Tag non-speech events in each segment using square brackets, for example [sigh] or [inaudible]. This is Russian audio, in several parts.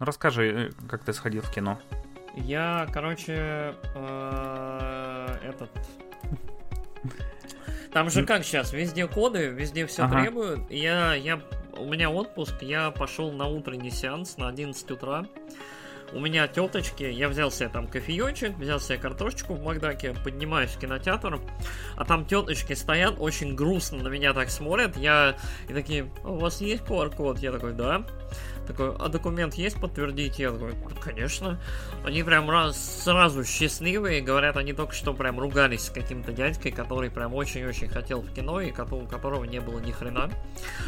Расскажи, э, как ты сходил в кино. Я, короче, э, этот... [laughs] Там же как сейчас, везде коды, везде все Ага. требуют. Я, я, у меня отпуск, я пошел на утренний сеанс на 11 утра. У меня теточки, я взял себе там кофеечек, взял себе картошечку в Макдаке, поднимаюсь в кинотеатр, а там теточки стоят, очень грустно на меня так смотрят, я, и такие, «А у вас есть QR-код? Я такой, да. Такой, а документ есть подтвердить? Я такой, «Ну, конечно. Они прям раз, сразу счастливые, говорят, они только что прям ругались с каким-то дядькой, который прям очень-очень хотел в кино, и у которого не было ни хрена.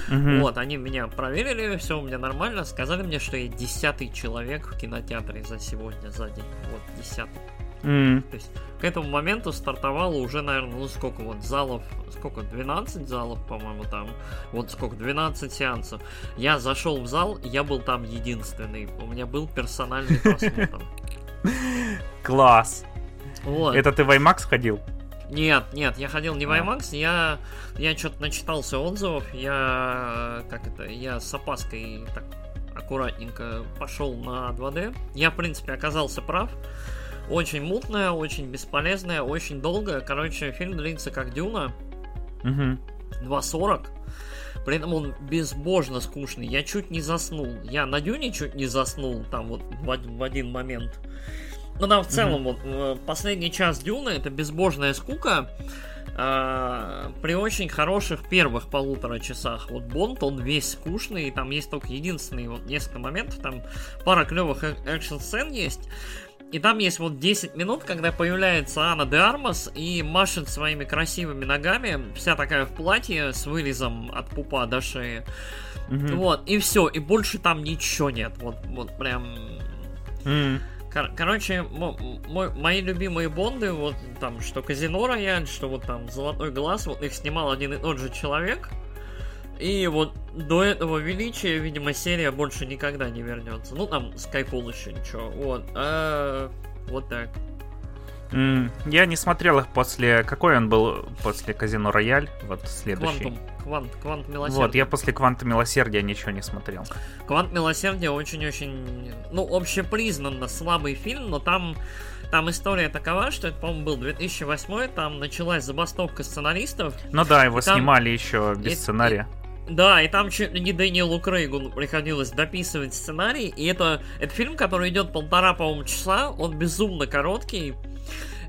Мгм. Вот, они меня проверили, все у меня нормально, сказали мне, что я десятый человек в кинотеатре за сегодня, за день. Вот, десятый. М, То есть к этому моменту стартовало уже, наверное, ну сколько вот залов, сколько, 12 залов, по-моему, там. Вот сколько, 12 сеансов. Я зашел в зал, я был там единственный. У меня был персональный [laughs] просмотр. Класс. Вот. Это ты в IMAX ходил? Нет, нет, я ходил не в А. IMAX, я, я что-то начитался отзывов, я, как это, я с опаской так аккуратненько пошел на 2D. Я, в принципе, оказался прав. Очень мутная, очень бесполезная, очень долгая. Короче, фильм длится как Дюна, Мгм. 2.40. При этом он безбожно скучный. Я чуть не заснул. Я на Дюне чуть не заснул, там вот в, в один момент. Ну да, в целом, вот э, последний час Дюна это безбожная скука. а, при очень хороших первых полутора часах. Вот Бонд, он весь скучный, и там есть только единственные вот несколько моментов, там пара клевых э- экшн-сцен есть. И там есть вот 10 минут, когда появляется Анна де Армас и машет своими красивыми ногами, вся такая в платье с вырезом от пупа до шеи. Мгм. Вот, и все, и больше там ничего нет. Вот, вот прям М, Кор- короче, мо- мой- мои любимые Бонды, вот там, что Казино Рояль, что вот там Золотой Глаз, вот их снимал один и тот же человек. И вот до этого величия, видимо, серия больше никогда не вернется. Ну, там Skyfall еще ничего. Вот. а, вот так. м. Я не смотрел их после... Какой он был после Казино Рояль? Вот следующий. Квантум. Квант, квант милосердия. Вот, я после Кванта Милосердия ничего не смотрел. Квант милосердия очень-очень, ну, общепризнанно слабый фильм, но там, там история такова, что это, по-моему, был 2008 там началась забастовка сценаристов, Ну да, его Там- снимали еще без и- сценария. Да, и там чуть ли не Дэниелу Крейгу приходилось дописывать сценарий. И это, это фильм, который идет полтора, по-моему, часа. Он безумно короткий.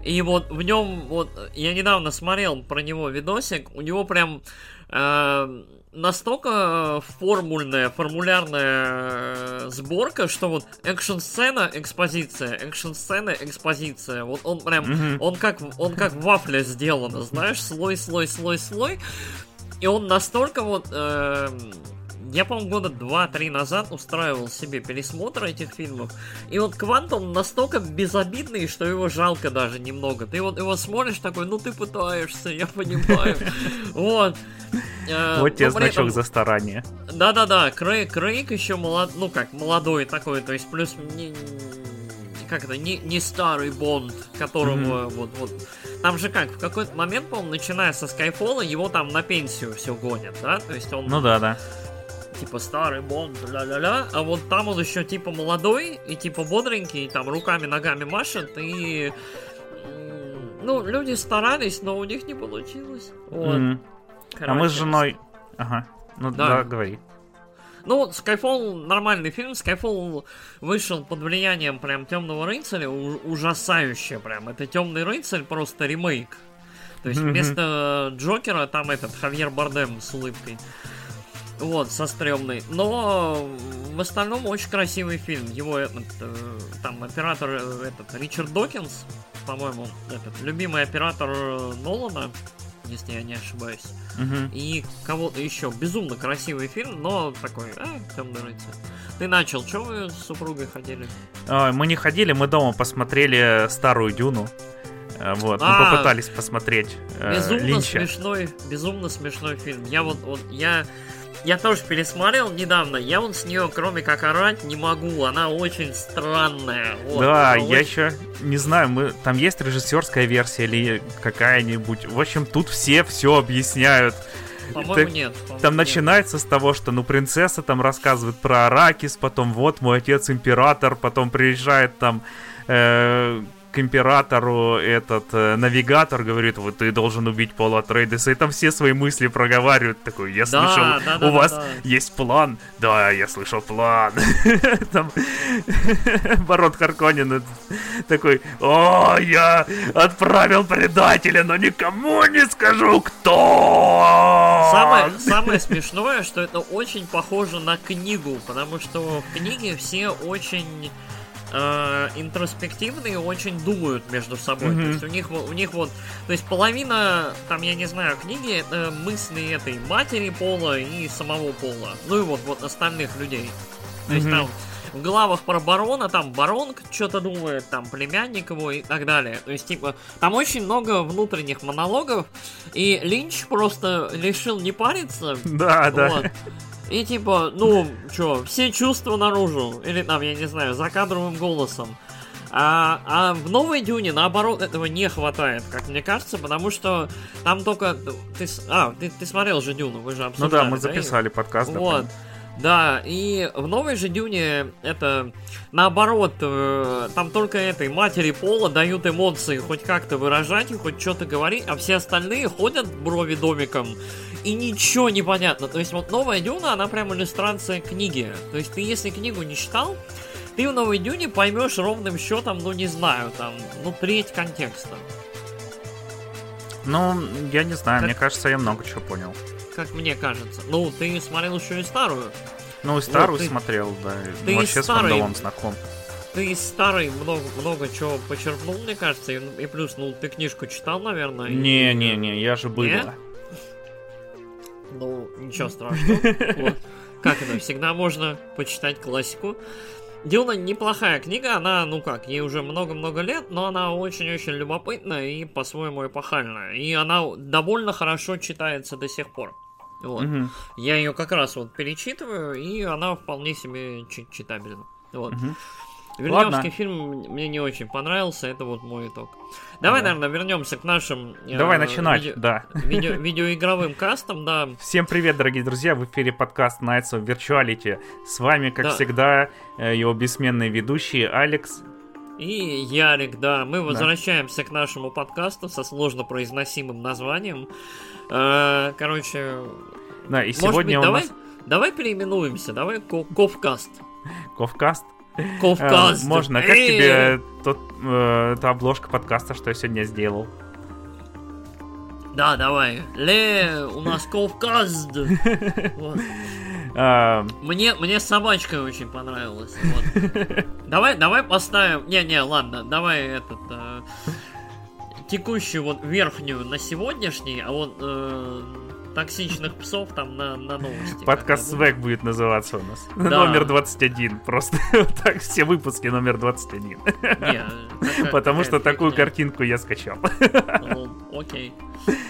И вот в нем, вот, я недавно смотрел про него видосик, у него прям э, настолько формульная, формулярная э, сборка, что вот экшн-сцена, экспозиция, экшн-сцена, экспозиция. Вот он прям, Мгм. он как, он как вафля сделано, знаешь, слой, слой, слой, слой. И он настолько вот... эм, я, по-моему, года 2-3 назад устраивал себе пересмотр этих фильмов. И вот Квантум настолько безобидный, что его жалко даже немного. Ты вот его смотришь такой, ну ты пытаешься, я понимаю. [laughs] Вот. Э, Вот тебе значок за старание. да-да-да, Крейг, Крейг еще молод, ну как, молодой такой, то есть плюс как это, не, не старый Бонд, которого вот, вот, там же как, в какой-то момент, по-моему, начиная со Скайфола, его там на пенсию все гонят, да, то есть он Ну да, да. типа старый Бонд, ля-ля-ля, а вот там он еще типа молодой и типа бодренький, там руками, ногами машет и ну, люди старались, но у них не получилось. Вот. М. А мы с женой... Ага. Ну Да. да, говори. Ну, вот Skyfall нормальный фильм. Skyfall вышел под влиянием прям Темного рыцаря. ужасающе прям. Это Темный рыцарь просто ремейк. То есть вместо Джокера там этот Хавьер Бардем с улыбкой. Вот, со стрёмной. Но в остальном очень красивый фильм. Его этот, э, там оператор э, этот Ричард Докинс, по-моему, этот любимый оператор э, Нолана, если я не ошибаюсь. Мгм. И кого-то еще. Безумно красивый фильм, но такой, а, темный рыцарь. Ты начал, что вы с супругой ходили? А, Мы не ходили, мы дома посмотрели старую Дюну. Э, Вот, мы А, попытались посмотреть э, Безумно Линча. смешной, безумно смешной фильм. Я вот, вот, я, я тоже пересмотрел недавно. Я вот с нее, кроме как орать, не могу. Она очень странная. Вот, Да, я очень- еще не знаю, мы там есть режиссерская версия или какая-нибудь. В общем, тут все все объясняют. По-моему, нет. По-моему, Там нет. начинается с того, что, ну, принцесса там рассказывает про Аракис, потом вот мой отец император, потом приезжает там э, к императору этот э, навигатор, говорит, вот ты должен убить Пола Трейдеса, и там все свои мысли проговаривают, такой, я Да, слышал, да, да, у да, вас да. есть план? Да, я слышал план. [laughs] Там [laughs] барон Харконин такой, о, я отправил предателя, но никому не скажу, кто. Самое, самое смешное, что это очень похоже на книгу, потому что в книге все очень э, интроспективные, очень думают между собой. Мгм. То есть у них, у них вот, то есть половина, там, я не знаю, книги это мысли этой матери Пола и самого Пола. Ну и вот, вот остальных людей. То есть Мгм. там в главах про барона, там барон что-то думает, там племянник его и так далее. То есть, типа, там очень много внутренних монологов, и Линч просто решил не париться. Да, да. И типа, ну, чё, все чувства наружу. Или там, я не знаю, закадровым голосом. А, а в новой Дюне, наоборот, этого не хватает, как мне кажется, потому что там только... Ты, с- а, ты, ты смотрел же Дюну, вы же Ну обсуждали, да, мы записали подкаст. да, вот. прям. Да, и в новой же Дюне это наоборот, э, там только этой матери Пола дают эмоции хоть как-то выражать и хоть что-то говорить, а все остальные ходят брови домиком и ничего не понятно. То есть вот новая Дюна, она прям иллюстрация книги. То есть ты если книгу не читал, ты в новой Дюне поймешь ровным счетом, ну не знаю, там, ну треть контекста. Ну, я не знаю, Как- мне кажется, я много чего понял. Как мне кажется. Ну, ты смотрел еще и старую. Ну, и старую ты- смотрел, да. ты и и вообще с старый- Фандалом знаком. Ты из старой много, много чего почерпнул, мне кажется, и, и плюс, ну, ты книжку читал, наверное. и- Не-не-не, я же был. Нет? Ну, ничего страшного. [laughs] Вот. Как это, всегда можно почитать классику. Дюна неплохая книга, она, ну как, ей уже много-много лет, но она очень-очень любопытная и по-своему эпохальная. И она довольно хорошо читается до сих пор. Вот. Мгм, Я ее как раз вот перечитываю, и она вполне себе чи- читабельна. Вот. Вильнёвский Ладно. фильм мне не очень понравился, это вот мой итог. Давай, Да. наверное, вернемся к нашим э, Давай начинать, видео- да. видео- видеоигровым кастам, да. Всем привет, дорогие друзья! В эфире подкаст Nights of Virtuality. С вами, как Да. всегда, э, его бессменные ведущие Алекс. И Ярик, да, мы возвращаемся к нашему подкасту со сложно произносимым названием. Э, Короче, Да, и может сегодня быть, у давай, нас давай переименуемся, давай Ко- Ковкаст. Ковкаст. Э, Ковкаст. Можно. Как Эй! тебе тот, э, та обложка подкаста, что я сегодня сделал? Да, давай. Ле, у нас Ковкаст. Вот. [laughs] А, Мне, мне собачка очень понравилась. вот. Давай, давай поставим. Не, не, ладно, давай этот э, текущую вот верхнюю на сегодняшний, а вот э, токсичных псов там на, на новости. Подкаст Как-то Свек будет называться у нас. Да. Номер 21. Просто [laughs] так все выпуски номер 21. будет. Не, такая- [laughs] Потому что такую фигня. картинку я скачал. Ну, Окей.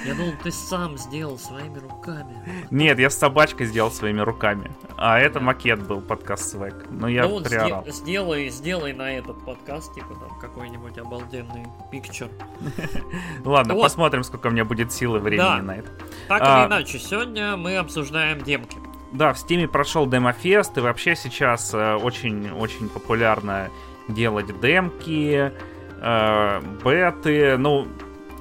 Я думал, ты сам сделал своими руками. Нет, я с собачкой сделал своими руками. А это Да. макет был, подкаст Свек. Ну я ну приорал. сде- сделай, сделай на этот подкаст, типа там какой-нибудь обалденный пикчер. [laughs] Ладно, Вот. посмотрим, сколько у меня будет силы времени Да. на это. Так А. или иначе, сегодня мы обсуждаем демки. Да, в Стиме прошел демофест, и вообще сейчас очень-очень популярно делать демки, э, беты, ну,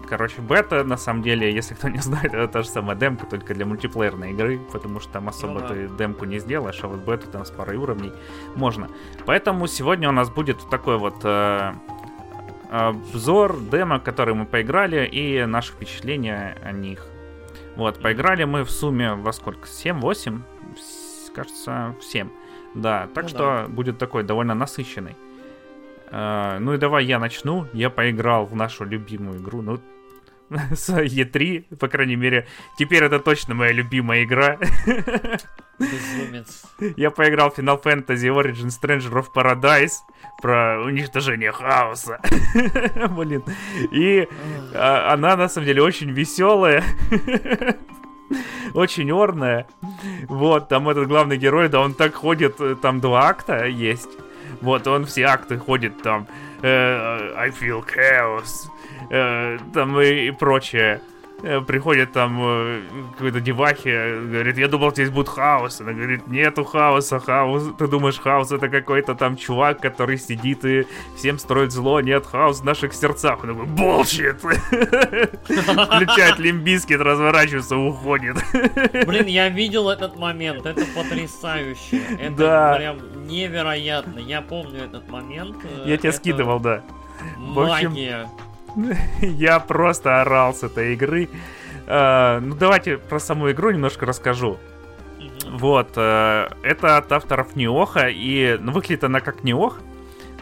короче, бета, на самом деле, если кто не [laughs] знает, это та же самая демка, только для мультиплеерной игры, потому что там особо Ну да. ты демку не сделаешь, а вот бету там с парой уровней можно. Поэтому сегодня у нас будет такой вот э, обзор демо, который мы поиграли, и наши впечатления о них. Вот, поиграли мы в сумме во сколько? 7-8? С- Кажется, в 7. Да, так Ну что будет такой довольно насыщенный. Э, ну и давай я начну. Я поиграл в нашу любимую игру. Ну, [laughs] с E3, по крайней мере. Теперь это точно моя любимая игра. Безумец. Я поиграл в Final Fantasy Origin Stranger of Paradise про уничтожение хаоса. [laughs] Блин. И а, она на самом деле очень веселая. [laughs] Очень орная. Вот, там этот главный герой, да, он так ходит, э, там два акта есть. Вот, он все акты ходит там. э, I feel chaos. Э, там и, и прочее. Э, приходит там э, какой-то девахи, говорит, я думал, здесь будет хаос. Она говорит, нету хаоса, хаос. Ты думаешь, хаос это какой-то там чувак, который сидит и всем строит зло. Нет, хаос в наших сердцах. Он такой, болщит. [laughs] Включает лимбискет, разворачивается, уходит. Блин, я видел этот момент, это потрясающе. Это Да. прям невероятно. Я помню этот момент. Я это скидывал, да. В общем, Магия. [laughs] Я просто орал с этой игры. Э, Ну, давайте про саму игру немножко расскажу. Вот, э, это от авторов Неоха, и ну, выглядит она как Неох,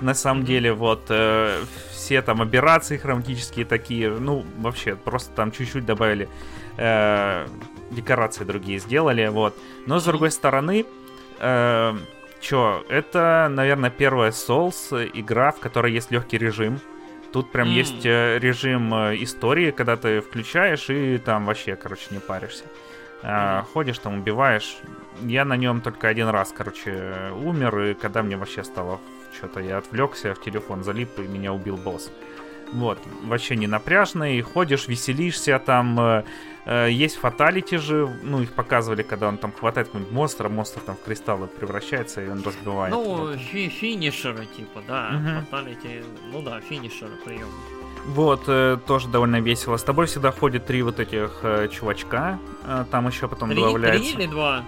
на самом деле, вот, э, все там операции хроматические такие, ну, вообще, просто там чуть-чуть добавили э, декорации другие сделали, вот. Но, с другой стороны, э, чё, это, наверное, первая Souls игра, в которой есть легкий режим. Тут прям М. есть э, режим э, истории, когда ты включаешь и там вообще, короче, не паришься. Мгм. ходишь там, убиваешь. Я на нем только один раз, короче, умер, и когда мне вообще стало что-то, я отвлекся, в телефон залип, и меня убил босс. Вот, вообще не напряжный, ходишь, веселишься, там э, э, есть фаталити же, ну, их показывали, когда он там хватает какого-нибудь монстра, монстр там в кристаллы превращается, и он разбивает. Ну, Вот. фи- финишеры, типа, да. Мгм. Фаталити, ну да, финишеры прием. Вот, э, тоже довольно весело. С тобой всегда ходят три вот этих э, чувачка, э, там еще потом Три, три добавляется... или два?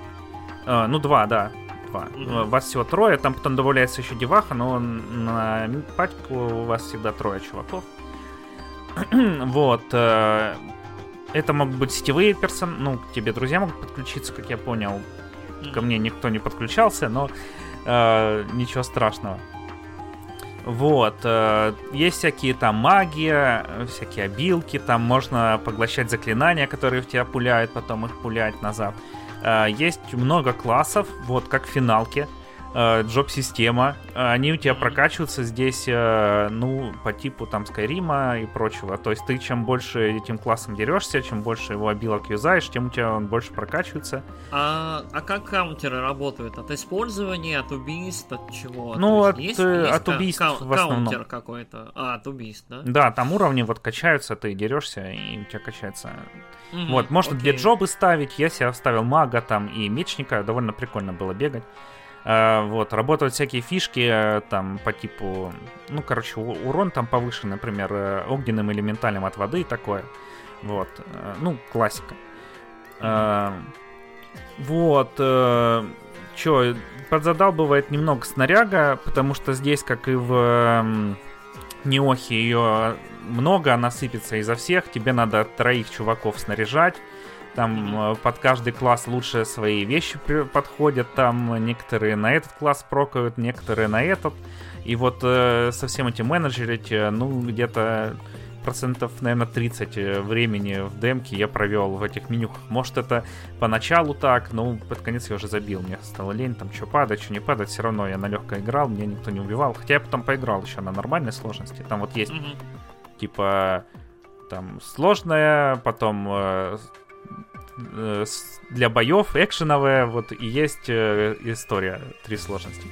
Э, ну, два, да. Два. Мгм. Э, Вас всего трое, там потом добавляется еще деваха, но на пачку у вас всегда трое чуваков. [clears throat] вот. э, это могут быть сетевые персон... Ну, к тебе друзья могут подключиться, как я понял. Ко мне никто не подключался, но э, ничего страшного. Вот, э, есть всякие там магия, всякие обилки, там можно поглощать заклинания, которые в тебя пуляют, потом их пулять назад. Э, есть много классов, вот как в финалке, э, джоб-система, э, они у тебя прокачиваются здесь, э, ну, по типу там Скайрима и прочего. То есть ты чем больше этим классом дерешься, чем больше его обилок юзаешь, тем у тебя он больше прокачивается. А, а как каунтеры работают? От использования, от убийств, от чего? Ну, от, есть э, есть от убийств кау- в основном. Каунтер какой-то. А, от убийств, да? Да, там уровни вот качаются, ты дерешься, и у тебя качается Мгм, Вот, можно окей. где джобы ставить. Я себе вставил мага там и мечника. Довольно прикольно было бегать. А, вот, работают всякие фишки э, там по типу... Ну, короче, урон там повышен, например, э, огненным элементалем от воды и такое. Вот. э, Ну, классика. Вот. э, Чё, подзадалбывает немного снаряга, потому что здесь, как и в эм, Неохе, ее много, она сыпется изо всех. Тебе надо троих чуваков снаряжать. Там э, под каждый класс лучше свои вещи подходят. Там некоторые на этот класс прокают, некоторые на этот. И вот э, со всем этим менеджерить, э, ну, где-то процентов, наверное, 30 э, времени в демке я провел в этих менюхах. Может, это поначалу так, но под конец я уже забил. Мне стало лень, там, что падать, что не падать. Все равно я на легко играл, меня никто не убивал. Хотя я потом поиграл еще на нормальной сложности. Там вот есть Мгм. типа там сложная, потом э, э, для боев экшеновая, вот и есть э, история три сложности.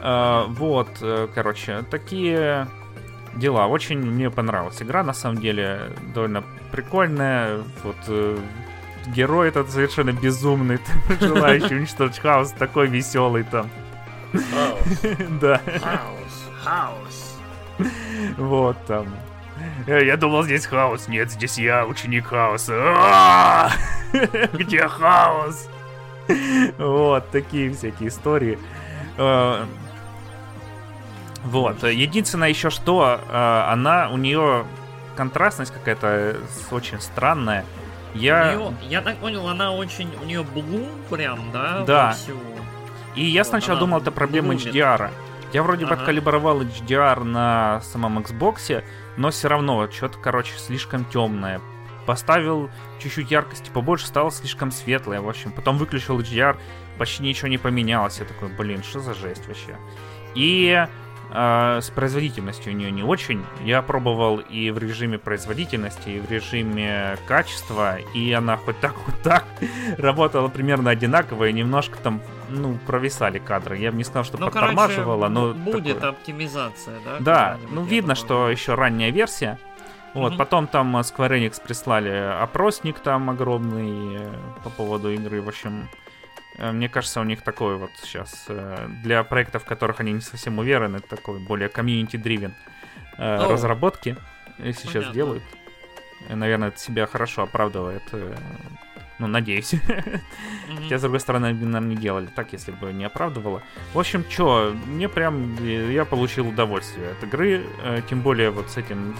Э, вот, э, короче, такие дела. Очень мне понравилась игра, на самом деле, довольно прикольная. Вот э, герой этот совершенно безумный, [laughs] желающий уничтожить хаос, такой веселый там. [laughs] Да. хаос, хаос. Вот там. Э, Я думал, здесь хаос. Нет, здесь я, ученик хаоса. А! [laughs] Где хаос? Вот, такие всякие истории. Э, Вот. Единственное еще что, э, она, у нее контрастность какая-то очень странная. Я... У неё- я так понял, она очень, у нее блум прям, да? Да. И я Вот сначала думал, это проблема. HDR. Я вроде Ага. откалибровал HDR на самом Xbox, но все равно что-то, короче, слишком темное. Поставил чуть-чуть яркости побольше, стало слишком светлое, в общем. Потом выключил HDR, почти ничего не поменялось. Я такой, блин, что за жесть вообще. И э, с производительностью у нее не очень. Я пробовал и в режиме производительности, и в режиме качества, и она хоть так, [laughs] хоть так работала примерно одинаково, и немножко там, ну, провисали кадры. Я бы не сказал, что Ну, подтормаживала, короче, но... будет такое. оптимизация, да? Да, ну видно, что еще ранняя версия. Вот, Мгм. потом там э, Square Enix прислали опросник там огромный э, по поводу игры. В общем, э, мне кажется, у них такой вот сейчас для проектов, в которых они не совсем уверены, такой более community-driven О. разработки сейчас Понятно. делают. Наверное, это себя хорошо оправдывает. Ну, надеюсь. Мгм. Хотя, с другой стороны, они, наверное, не делали так, если бы не оправдывало. В общем, чё, мне прям, я получил удовольствие от игры, э, тем более вот с этим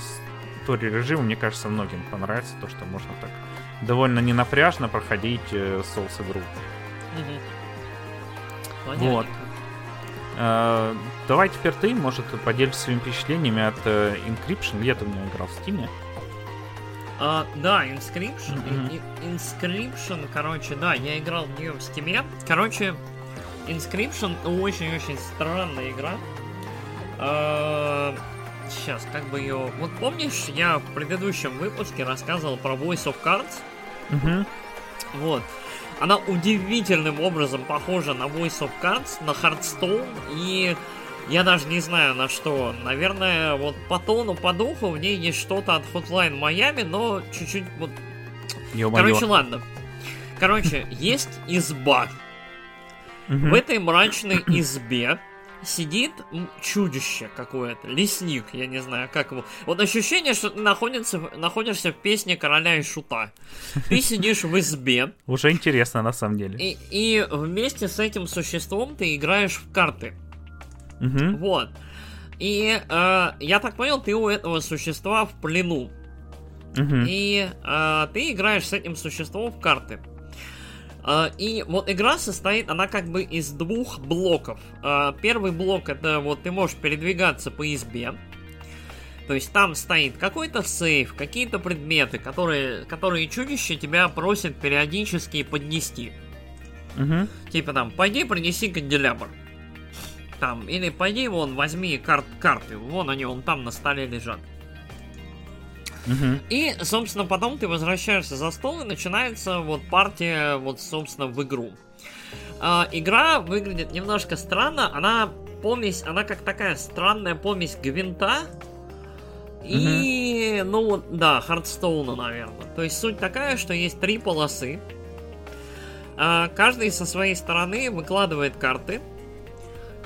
истории режимом, мне кажется, многим понравится то, что можно так довольно ненапряжно проходить э, Souls игру. Вот. Э, давай теперь ты, может, поделишься своими впечатлениями от э, Encryption, ты в нее играл в Steam? А, да, Inscription. И- Inscription, короче, да, я играл в нее в стиме. Короче, Inscription очень-очень странная игра. сейчас, как бы ее... Вот помнишь, я в предыдущем выпуске рассказывал про Voice of Cards? Угу. Вот. Она удивительным образом похожа на Voice of Cards, на Hearthstone, и я даже не знаю на что. Наверное, вот по тону, по духу в ней есть что-то от Hotline Miami, но чуть-чуть вот... Короче, ладно. Короче, есть изба. В этой мрачной избе сидит чудище какое-то, лесник, я не знаю, как его. Вот ощущение, что ты находится, в- находишься в песне короля и шута. Ты сидишь в избе, Уже интересно, на самом деле. и, и вместе с этим существом ты играешь в карты. Мгм. Вот. И э, я так понял, ты у этого существа в плену. Мгм. И э, ты играешь с этим существом в карты. Э, и вот игра состоит, она как бы из двух блоков. Э, первый блок это вот ты можешь передвигаться по избе. То есть там стоит какой-то сейф, какие-то предметы, которые, которые чудище тебя просит периодически поднести. Мгм. Типа там, пойди принеси канделябр. Там, или пойди вон, возьми карт, карты, вон они, вон там на столе лежат. Мгм. И, собственно, потом ты возвращаешься за стол и начинается вот партия, вот, собственно, в игру. А, игра выглядит немножко странно, она помесь, она как такая странная помесь Гвинта и, ну вот, да, Хардстоуна, наверное. То есть суть такая, что есть три полосы. А, каждый со своей стороны выкладывает карты.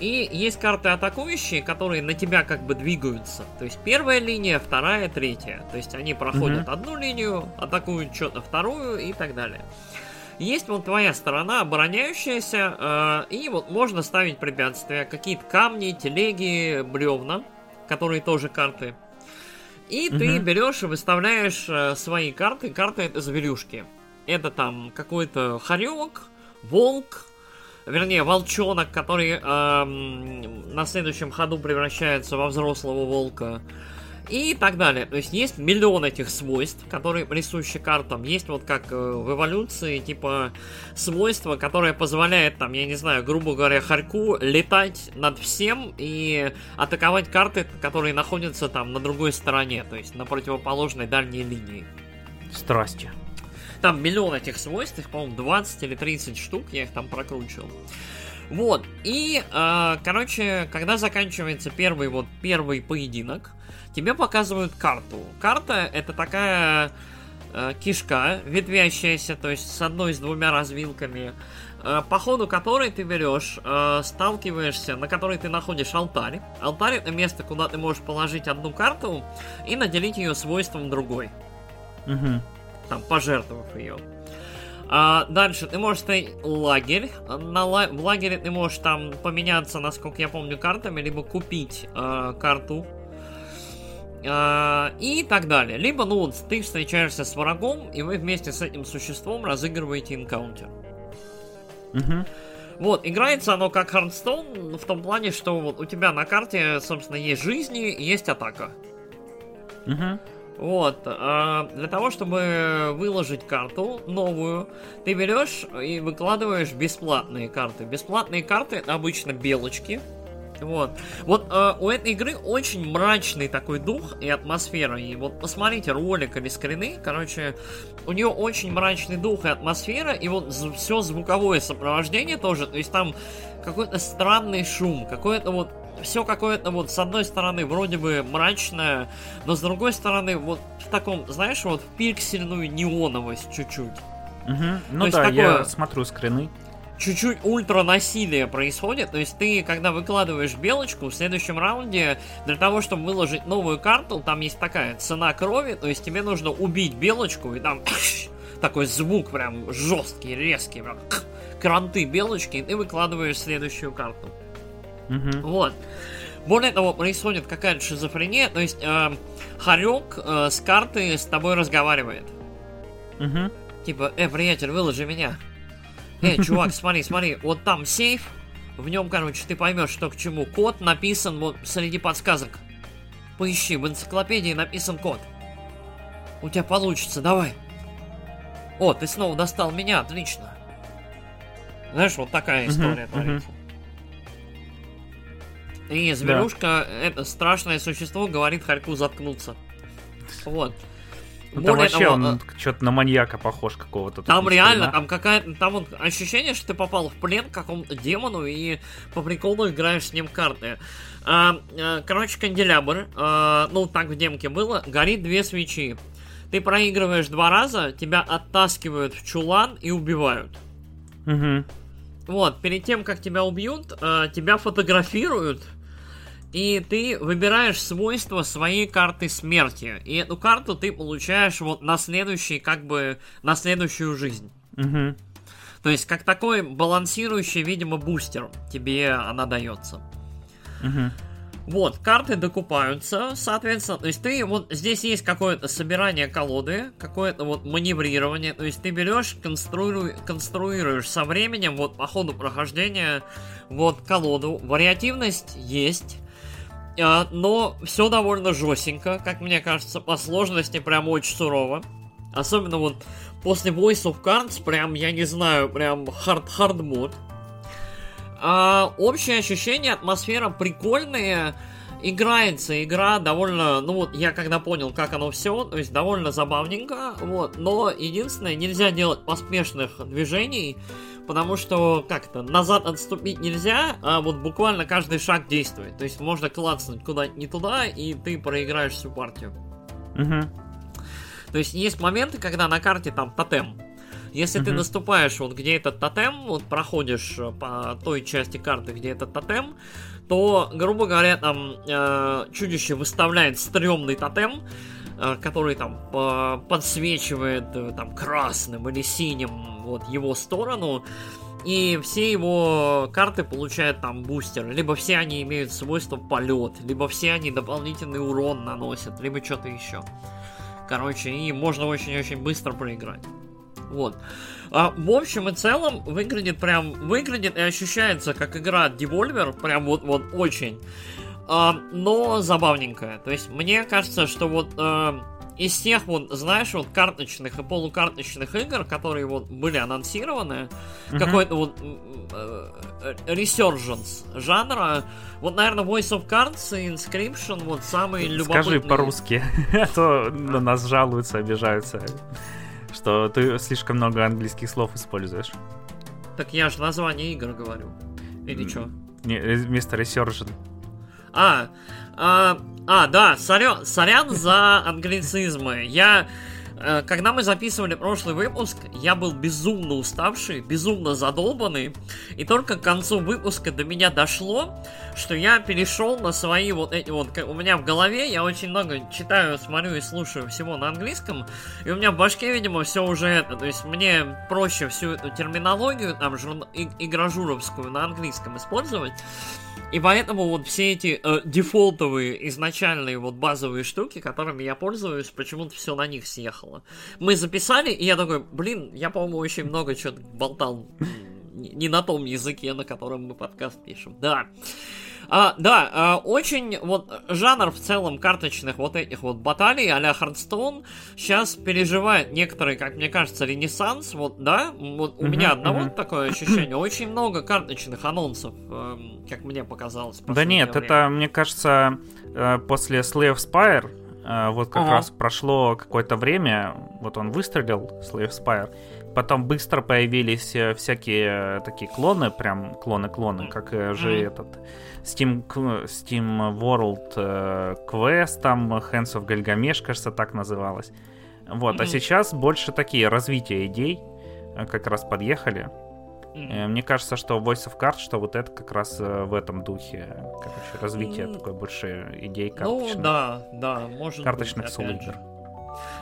И есть карты атакующие, которые на тебя как бы двигаются. То есть первая линия, вторая, третья. То есть они проходят Мгм. одну линию, атакуют что-то вторую и так далее. Есть вот твоя сторона, обороняющаяся, э, и вот можно ставить препятствия, какие-то камни, телеги, бревна, которые тоже карты. И ты Мгм. берешь и выставляешь э, свои карты. Карты это зверюшки. Это там какой-то хорек, волк, вернее, волчонок, который эм, на следующем ходу превращается во взрослого волка. И так далее. То есть есть миллион этих свойств, которые присущи картам. Есть вот как э, в эволюции, типа, свойство, которое позволяет, там, я не знаю, грубо говоря, хорьку летать над всем и атаковать карты, которые находятся там на другой стороне, то есть на противоположной дальней линии. Страсти. Там миллион этих свойств, их, по-моему, 20 или 30 штук, я их там прокручивал. Вот, и, э, короче, когда заканчивается первый вот первый поединок, тебе показывают карту. Карта это такая э, кишка, ветвящаяся, то есть с одной с двумя развилками, э, по ходу которой ты берешь, э, сталкиваешься, на которой ты находишь алтарь. Алтарь это место, куда ты можешь положить одну карту и наделить ее свойством другой Мгм. Там, пожертвовав ее. А дальше ты можешь стоять лагерь. На ла- в лагере ты можешь там поменяться, насколько я помню, картами, либо купить э, карту. А, и так далее. Либо, ну, вот ты встречаешься с врагом, и вы вместе с этим существом разыгрываете энкаунтер. Мгм. Вот, играется оно как Hearthstone в том плане, что вот у тебя на карте, собственно, есть жизни, и есть атака. Мгм. Вот, а, для того, чтобы выложить карту новую, ты берешь и выкладываешь бесплатные карты. Бесплатные карты обычно белочки. Вот. Вот э, у этой игры очень мрачный такой дух и атмосфера. И вот посмотрите ролик или скрины, короче, у нее очень мрачный дух и атмосфера, и вот все звуковое сопровождение тоже. То есть там какой-то странный шум, какое-то вот все какое-то вот с одной стороны вроде бы мрачное, но с другой стороны вот в таком, знаешь, вот пиксельную неоновость чуть-чуть. Угу. Ну то да, такое... я смотрю скрины чуть-чуть ультра насилие происходит. То есть ты, когда выкладываешь белочку в следующем раунде, для того, чтобы выложить новую карту, там есть такая цена крови, то есть тебе нужно убить белочку, и там [laughs] такой звук прям жесткий, резкий, прям кранты белочки, и ты выкладываешь следующую карту. Угу. Вот. Более того, происходит какая-то шизофрения, то есть э, Харек э, с карты с тобой разговаривает. Угу. Типа, э, приятель, выложи меня. Эй, чувак, смотри, смотри, вот там сейф, в нем, короче, ты поймешь, что к чему. Код написан вот среди подсказок. Поищи, в энциклопедии написан код. У тебя получится, давай. О, ты снова достал меня, отлично. Знаешь, вот такая история uh-huh, творится. Uh-huh. И зверюшка, да. это страшное существо, говорит Харьку заткнуться. Вот. Ну, там вообще того, он а... что-то на маньяка похож какого-то. Там реально, да? там какая-то, там вот ощущение, что ты попал в плен к какому-то демону и по приколу играешь с ним карты. А, а, короче, канделябр, а, ну так в демке было, горит две свечи. Ты проигрываешь два раза, тебя оттаскивают в чулан и убивают. Угу. Вот, перед тем, как тебя убьют, тебя фотографируют и ты выбираешь свойства своей карты смерти. И эту карту ты получаешь вот на следующий, как бы, на следующую жизнь. Угу. То есть, как такой балансирующий, видимо, бустер тебе она дается. Угу. Вот, карты докупаются, соответственно, то есть ты, вот здесь есть какое-то собирание колоды, какое-то вот маневрирование, то есть ты берешь, конструируешь, конструируешь со временем, вот по ходу прохождения, вот колоду, вариативность есть, но все довольно жестенько, как мне кажется, по сложности прям очень сурово. Особенно вот после Voice of Cards, прям, я не знаю, прям hard-hard мод. А, общее ощущение, атмосфера прикольная, играется игра довольно, ну вот я когда понял, как оно все, то есть довольно забавненько, вот, но единственное, нельзя делать поспешных движений, потому что как-то назад отступить нельзя, а вот буквально каждый шаг действует. То есть можно клацнуть куда-нибудь не туда, и ты проиграешь всю партию. Угу. То есть есть моменты, когда на карте там тотем. Если uh ты наступаешь вот где этот тотем, вот проходишь э, по той части карты, где этот тотем, то, грубо говоря, там э, чудище выставляет стрёмный тотем, который там подсвечивает э, там красным или синим вот его сторону, и все его карты получают там бустер. Либо все они имеют свойство полет, либо все они дополнительный урон наносят, либо что-то еще. Короче, и можно очень-очень быстро проиграть. Вот. А, в общем и целом, выглядит прям, выглядит и ощущается как игра от Devolver, прям вот, вот очень. А, но забавненькая. То есть мне кажется, что вот э, из тех вот, знаешь, вот карточных и полукарточных игр, которые вот были анонсированы, mm-hmm. какой-то вот э, resurgence жанра, вот, наверное, Voice of Cards и Inscription вот самые любопытные. Скажи по-русски, [laughs] а то на нас жалуются, обижаются, что ты слишком много английских слов используешь. Так я же название игр говорю. Или что? Не, вместо Resurgence. А, а, а да, сорян, сорян за англицизмы. Я, э, когда мы записывали прошлый выпуск, я был безумно уставший, безумно задолбанный, и только к концу выпуска до меня дошло, что я перешел на свои вот эти вот, у меня в голове, я очень много читаю, смотрю и слушаю всего на английском, и у меня в башке, видимо, все уже это, то есть мне проще всю эту терминологию, там, жур... игражуровскую на английском использовать, и поэтому вот все эти э, дефолтовые, изначальные вот базовые штуки, которыми я пользуюсь, почему-то все на них съехало. Мы записали, и я такой, блин, я, по-моему, очень много чего болтал не на том языке, на котором мы подкаст пишем. Да. А, да, а, очень вот жанр в целом карточных вот этих вот баталий а-ля Хардстоун сейчас переживает некоторый, как мне кажется, ренессанс, вот, да, вот у uh-huh, меня одного uh-huh. такое ощущение, очень много карточных анонсов, э, как мне показалось. Да нет, время. это, мне кажется, э, после Slave Spire э, вот как ага. раз прошло какое-то время, вот он выстрелил, Slave Spire, потом быстро появились э, всякие такие клоны, прям клоны-клоны, как же mm-hmm. этот Steam, Steam World Quest, там Hands of Gilgamesh, кажется, так называлось. Вот, mm-hmm. а сейчас больше такие развития идей как раз подъехали. Mm-hmm. Мне кажется, что Voice of Cards, что вот это как раз в этом духе, короче, развитие mm-hmm. такой больше идей карточных. Ну да, да, может карточных быть, солидер.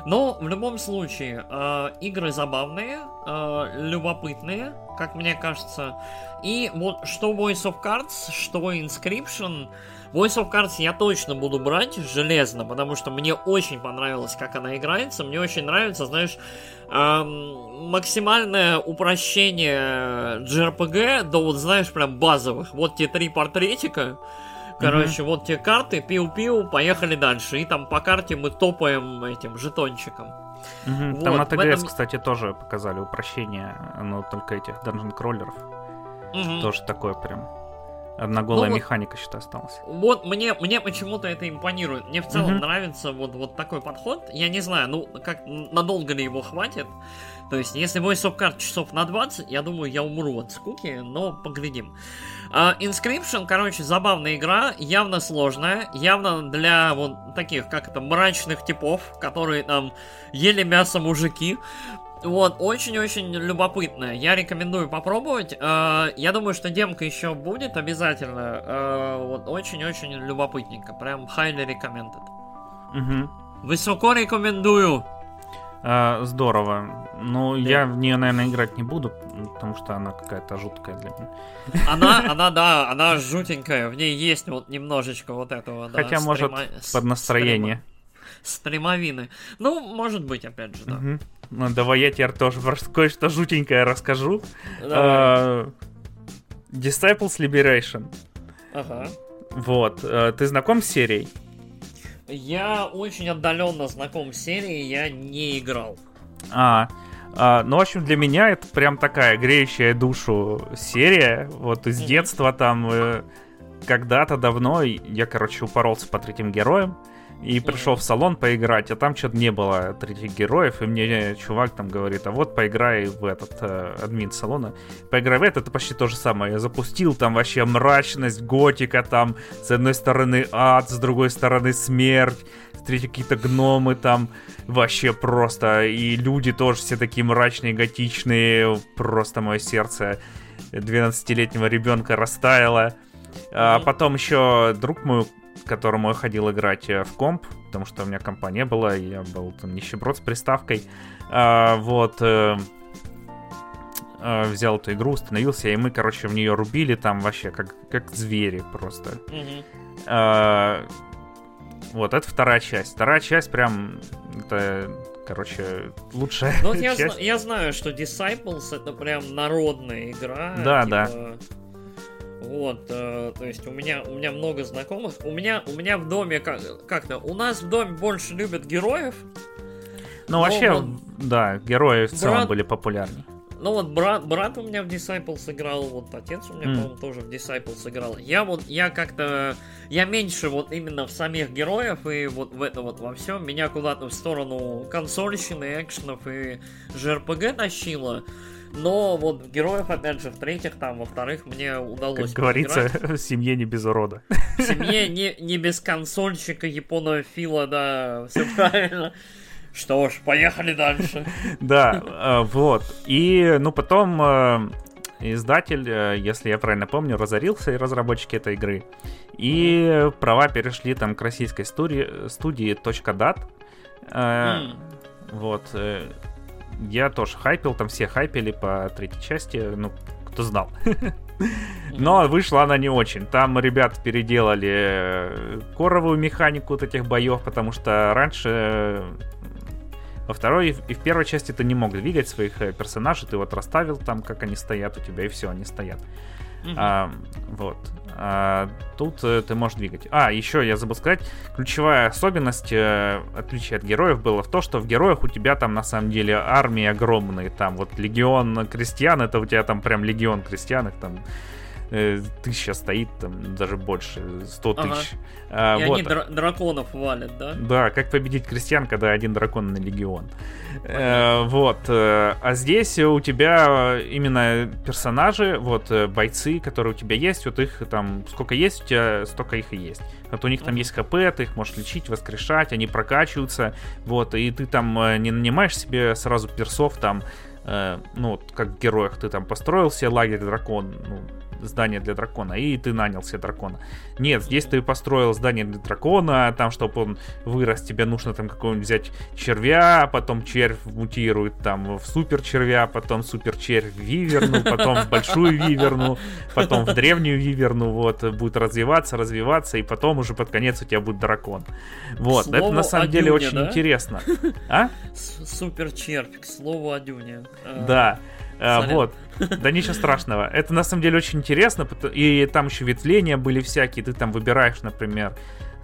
Но в любом случае, э, игры забавные, э, любопытные, как мне кажется. И вот что Voice of Cards, что Inscription, Voice of Cards я точно буду брать железно, потому что мне очень понравилось, как она играется. Мне очень нравится, знаешь, эм, максимальное упрощение JRPG до вот, знаешь, прям базовых. Вот те три портретика, Короче, угу. вот те карты, пиу-пиу, поехали дальше. И там по карте мы топаем этим жетончиком. Угу. Вот, там на ТГС, этом... кстати, тоже показали упрощение, но только этих данжен кроллеров. Угу. Тоже такое прям. Одна голая ну, механика, вот, считай, осталась. Вот мне, мне почему-то это импонирует. Мне в целом угу. нравится вот, вот такой подход. Я не знаю, ну, как надолго ли его хватит. То есть, если мой софткарт часов на 20, я думаю, я умру от скуки, но поглядим. Uh, Inscription, короче, забавная игра, явно сложная, явно для вот таких, как это, мрачных типов, которые там ели мясо мужики. Вот, очень-очень любопытная. Я рекомендую попробовать. Uh, я думаю, что демка еще будет обязательно. Uh, вот, очень-очень любопытненько. Прям highly recommended. Угу. Высоко рекомендую. А, здорово. Ну, да. я в нее, наверное, играть не буду, потому что она какая-то жуткая для меня. Она, она, да, она жутенькая. В ней есть вот немножечко вот этого, да. Хотя, может, под настроение. Стримовины. Ну, может быть, опять же, да. Угу. Ну, давай я тебе тоже кое-что жутенькое расскажу. Uh, Disciples Liberation. Ага. Вот. Uh, ты знаком с серией? Я очень отдаленно знаком с серией, я не играл. А, а, ну, в общем, для меня это прям такая греющая душу серия. Вот из детства там э, когда-то давно я, короче, упоролся по третьим героям и пришел в салон поиграть, а там что-то не было третьих героев, и мне чувак там говорит, а вот поиграй в этот э, админ салона, поиграй в этот, это почти то же самое. Я запустил там вообще мрачность, готика, там с одной стороны ад, с другой стороны смерть, с третьей какие-то гномы там, вообще просто, и люди тоже все такие мрачные, готичные, просто мое сердце 12-летнего ребенка растаяло. А потом еще друг мой к которому я ходил играть э, в комп, потому что у меня компа не было, я был там нищеброд с приставкой. А, вот э, э, взял эту игру, установился, и мы, короче, в нее рубили там вообще как, как звери просто. Mm-hmm. А, вот, это вторая часть. Вторая часть прям, это, короче, лучшая ну, вот [laughs] часть. Я, я знаю, что Disciples это прям народная игра. Да, типа... да. Вот, э, то есть у меня, у меня много знакомых. У меня, у меня в доме как, как-то, у нас в доме больше любят героев. Ну, вообще, вот, да, герои в брат, целом были популярны. Ну вот брат, брат у меня в Disciples играл, вот отец у меня, mm. по-моему, тоже в Disciples играл. Я вот, я как-то, я меньше вот именно в самих героев и вот в это вот во всем. Меня куда-то в сторону консольщины, экшенов и JRPG тащило. Но вот героев, опять же, в-третьих, там, во-вторых, мне удалось... Как говорится, [laughs] в семье не без урода. В семье не, не без консольщика, японофила, да, все правильно. Что ж, поехали дальше. Да, э, вот. И, ну, потом э, издатель, э, если я правильно помню, разорился, и разработчики этой игры. И права перешли там к российской студии, студии .dat. Вот я тоже хайпил, там все хайпили по третьей части, ну, кто знал. [laughs] Но вышла она не очень. Там ребят переделали э, коровую механику вот этих боев, потому что раньше во второй и в первой части ты не мог двигать своих э, персонажей, ты вот расставил там, как они стоят у тебя, и все, они стоят. Mm-hmm. А, вот. А, тут э, ты можешь двигать. А, еще я забыл сказать, ключевая особенность, э, отличие от героев, было в том, что в героях у тебя там на самом деле армии огромные. Там вот легион крестьян, это у тебя там прям легион крестьян, их там э, тысяча стоит, там даже больше, сто тысяч. Ага. А, И вот. они дра- драконов валят, да? Да, как победить крестьян, когда один дракон на легион. Э, вот. Э, а здесь у тебя именно персонажи, вот э, бойцы, которые у тебя есть, вот их там сколько есть, у тебя столько их и есть. Вот у них там есть ХП, ты их можешь лечить, воскрешать, они прокачиваются, вот, и ты там не нанимаешь себе сразу персов там, ну, как в героях, ты там построил себе лагерь дракон, ну, здание для дракона, и ты нанял себе дракона. Нет, здесь ты построил здание для дракона, там, чтобы он вырос, тебе нужно там какого-нибудь взять червя, потом червь мутирует там в супер червя, потом супер червь виверну, потом в большую виверну, потом в древнюю виверну, вот, будет развиваться, развиваться, и потом уже под конец у тебя будет дракон. Вот, Слово это на самом деле очень да? интересно. А? Супер червь, к слову о Дюне. Да. А, вот. Да ничего страшного. Это на самом деле очень интересно. И там еще ветвления были всякие. Ты там выбираешь, например,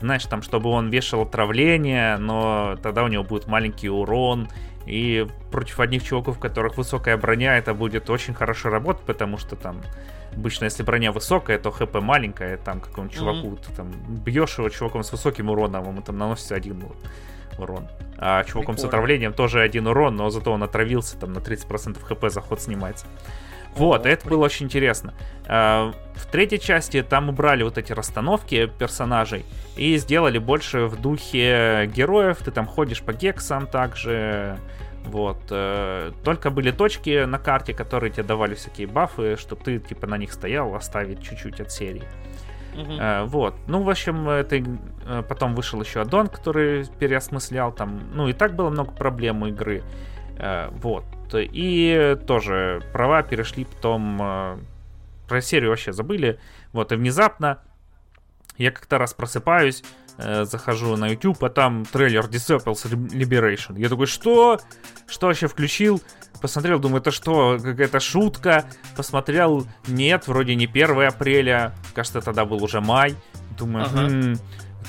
знаешь, там, чтобы он вешал отравление, но тогда у него будет маленький урон. И против одних чуваков, у которых высокая броня, это будет очень хорошо работать, потому что там обычно, если броня высокая, то хп маленькая, там какому-нибудь чуваку, mm-hmm. ты там бьешь его чуваком с высоким уроном, ему там наносится один урон. А чуваком Прикольно. с отравлением тоже один урон, но зато он отравился, там на 30% хп заход снимается. Вот, это было очень интересно. А, в третьей части там убрали вот эти расстановки персонажей и сделали больше в духе героев. Ты там ходишь по гексам также. Вот. Э, только были точки на карте, которые тебе давали всякие бафы, чтобы ты типа на них стоял, оставить чуть-чуть от серии. Uh-huh. Вот. Ну, в общем, это э, потом вышел еще аддон, который переосмыслял там. Ну, и так было много проблем у игры. Вот. И тоже права перешли потом... Про серию вообще забыли. Вот, и внезапно я как-то раз просыпаюсь, захожу на YouTube, а там трейлер Disciples Liberation. Я такой, что? Что вообще включил? посмотрел, думаю, это что, какая-то шутка. Посмотрел, нет, вроде не 1 апреля, кажется, тогда был уже май. Думаю, ага. хм,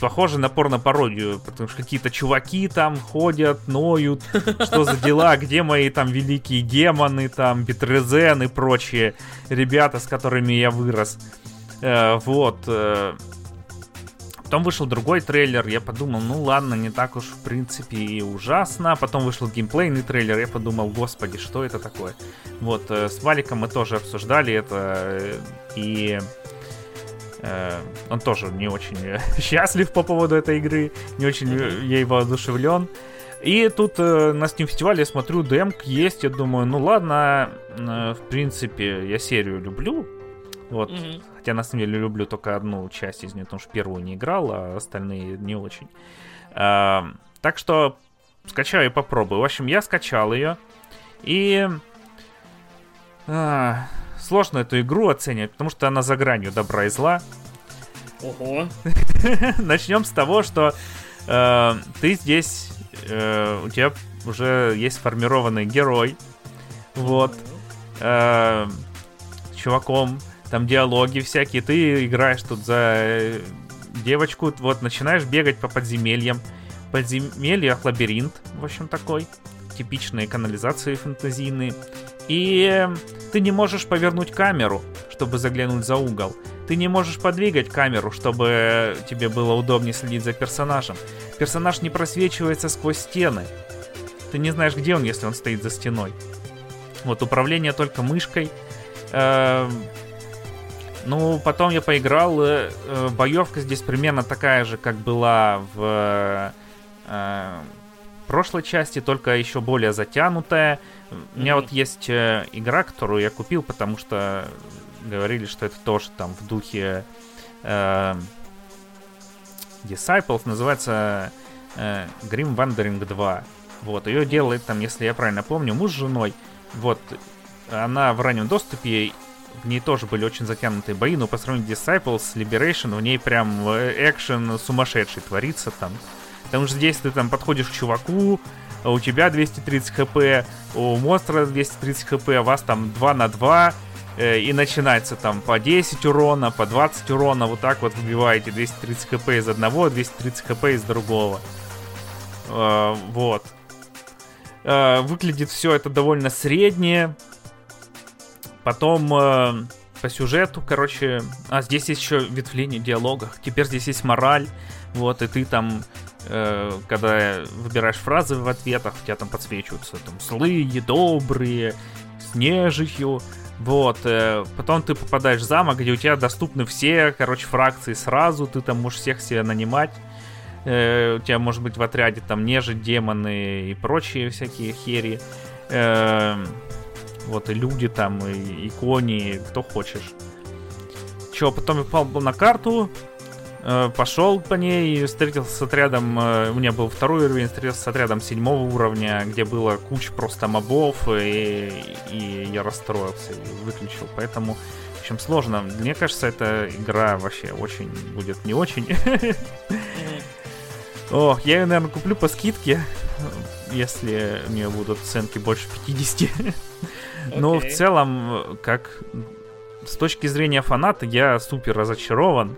похоже на порно-пародию, потому что какие-то чуваки там ходят, ноют, что за дела, где мои там великие демоны, там Бетрезен и прочие ребята, с которыми я вырос. Э, вот. Э, Потом вышел другой трейлер, я подумал, ну ладно, не так уж в принципе и ужасно. Потом вышел геймплейный трейлер, я подумал, господи, что это такое? Вот, э, с Валиком мы тоже обсуждали это, и он тоже не очень [laughs] счастлив по поводу этой игры, не очень ей воодушевлен. И тут э, на Steam фестивале я смотрю, демк есть, я думаю, ну ладно, э, в принципе, я серию люблю, вот. Mm-hmm. Хотя на самом деле люблю только одну часть из нее, потому что первую не играл, а остальные не очень. А, так что скачаю и попробую. В общем, я скачал ее. И а, сложно эту игру оценивать, потому что она за гранью добра и зла. Ого. [laughs] Начнем с того, что э, ты здесь, э, у тебя уже есть сформированный герой. Вот. Э, чуваком там диалоги всякие, ты играешь тут за э, девочку, вот начинаешь бегать по подземельям. В подземельях лабиринт, в общем, такой. Типичные канализации фэнтезийные. И ты не можешь повернуть камеру, чтобы заглянуть за угол. Ты не можешь подвигать камеру, чтобы тебе было удобнее следить за персонажем. Персонаж не просвечивается сквозь стены. Ты не знаешь, где он, если он стоит за стеной. Вот управление только мышкой. Эм, ну, потом я поиграл. Э, э, боевка здесь примерно такая же, как была в э, прошлой части, только еще более затянутая. У меня вот есть э, игра, которую я купил, потому что говорили, что это тоже там в духе э, Disciples, называется э, Grim Wandering 2. Вот, ее делает там, если я правильно помню, муж с женой. Вот, она в раннем доступе, в ней тоже были очень затянутые бои, но по сравнению с Disciples, Liberation, в ней прям э, экшен сумасшедший творится там. Потому что здесь ты там подходишь к чуваку, у тебя 230 хп, у монстра 230 хп, а вас там 2 на 2, Э, и начинается там по 10 урона, по 20 урона, вот так вот выбиваете 230 хп из одного, 230 хп из другого. Э, вот. Э, выглядит все это довольно среднее. Потом по сюжету, короче... А, здесь есть еще ветвление диалогах. Теперь здесь есть мораль. Вот, и ты там когда выбираешь фразы в ответах, у тебя там подсвечиваются там злые, добрые, с нежитью, вот, э, потом ты попадаешь в замок, где у тебя доступны все, короче, фракции сразу, ты там можешь всех себе нанимать. Э, у тебя может быть в отряде там нежить, демоны и прочие всякие хери. Э, вот, и люди там, и, и кони, кто хочешь. Че, потом я попал на карту, Э, пошел по ней, встретился с отрядом, э, у меня был второй уровень, встретился с отрядом седьмого уровня, где было куча просто мобов, и, и я расстроился и выключил. Поэтому, в общем, сложно. Мне кажется, эта игра вообще очень будет не очень. [laughs] О, я ее, наверное, куплю по скидке, если у нее будут ценки больше 50. [laughs] Но в целом, как с точки зрения фаната, я супер разочарован.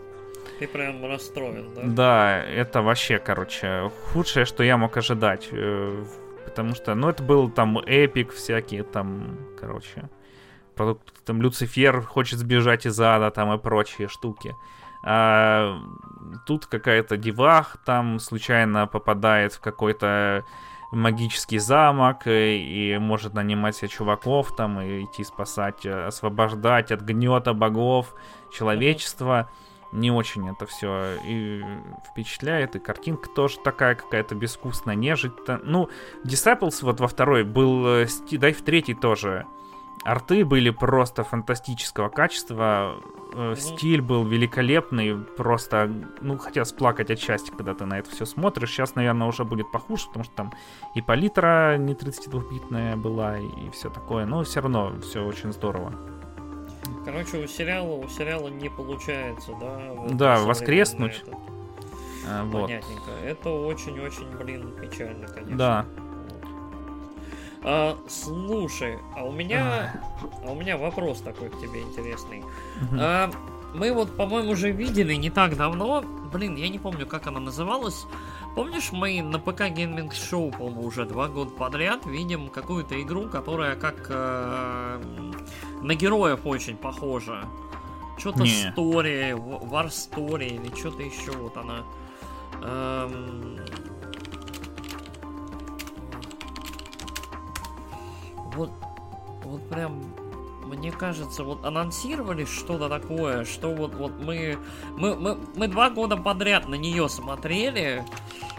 Ты прям расстроен, да? Да, это вообще, короче, худшее, что я мог ожидать. Э, потому что, ну, это был там эпик всякие, там, короче, там Люцифер хочет сбежать из ада, там и прочие штуки. А тут какая-то девах там случайно попадает в какой-то магический замок и, и может нанимать себе чуваков там и идти спасать, э, освобождать от гнета богов человечества. Uh-huh не очень это все и впечатляет, и картинка тоже такая какая-то безвкусная, нежить. -то. Ну, Disciples вот во второй был, э, да и в третий тоже. Арты были просто фантастического качества, mm-hmm. стиль был великолепный, просто, ну, хотелось плакать от счастья, когда ты на это все смотришь. Сейчас, наверное, уже будет похуже, потому что там и палитра не 32-битная была, и все такое, но все равно все очень здорово. Короче, у сериала, у сериала не получается, да? Вот да, воскреснуть. Это. А, вот. Понятненько. Это очень-очень, блин, печально, конечно. Да. А, слушай, а у меня, а у меня вопрос такой к тебе интересный. А, мы вот, по-моему, уже видели не так давно. Блин, я не помню, как она называлась. Помнишь, мы на ПК Gaming Show, по-моему, уже два года подряд видим какую-то игру, которая как э, на героев очень похожа. Что-то Story, War Story или что-то еще. Вот она. Эм... Вот, вот прям мне кажется, вот анонсировали что-то такое, что вот, вот мы, мы, мы, мы два года подряд на нее смотрели,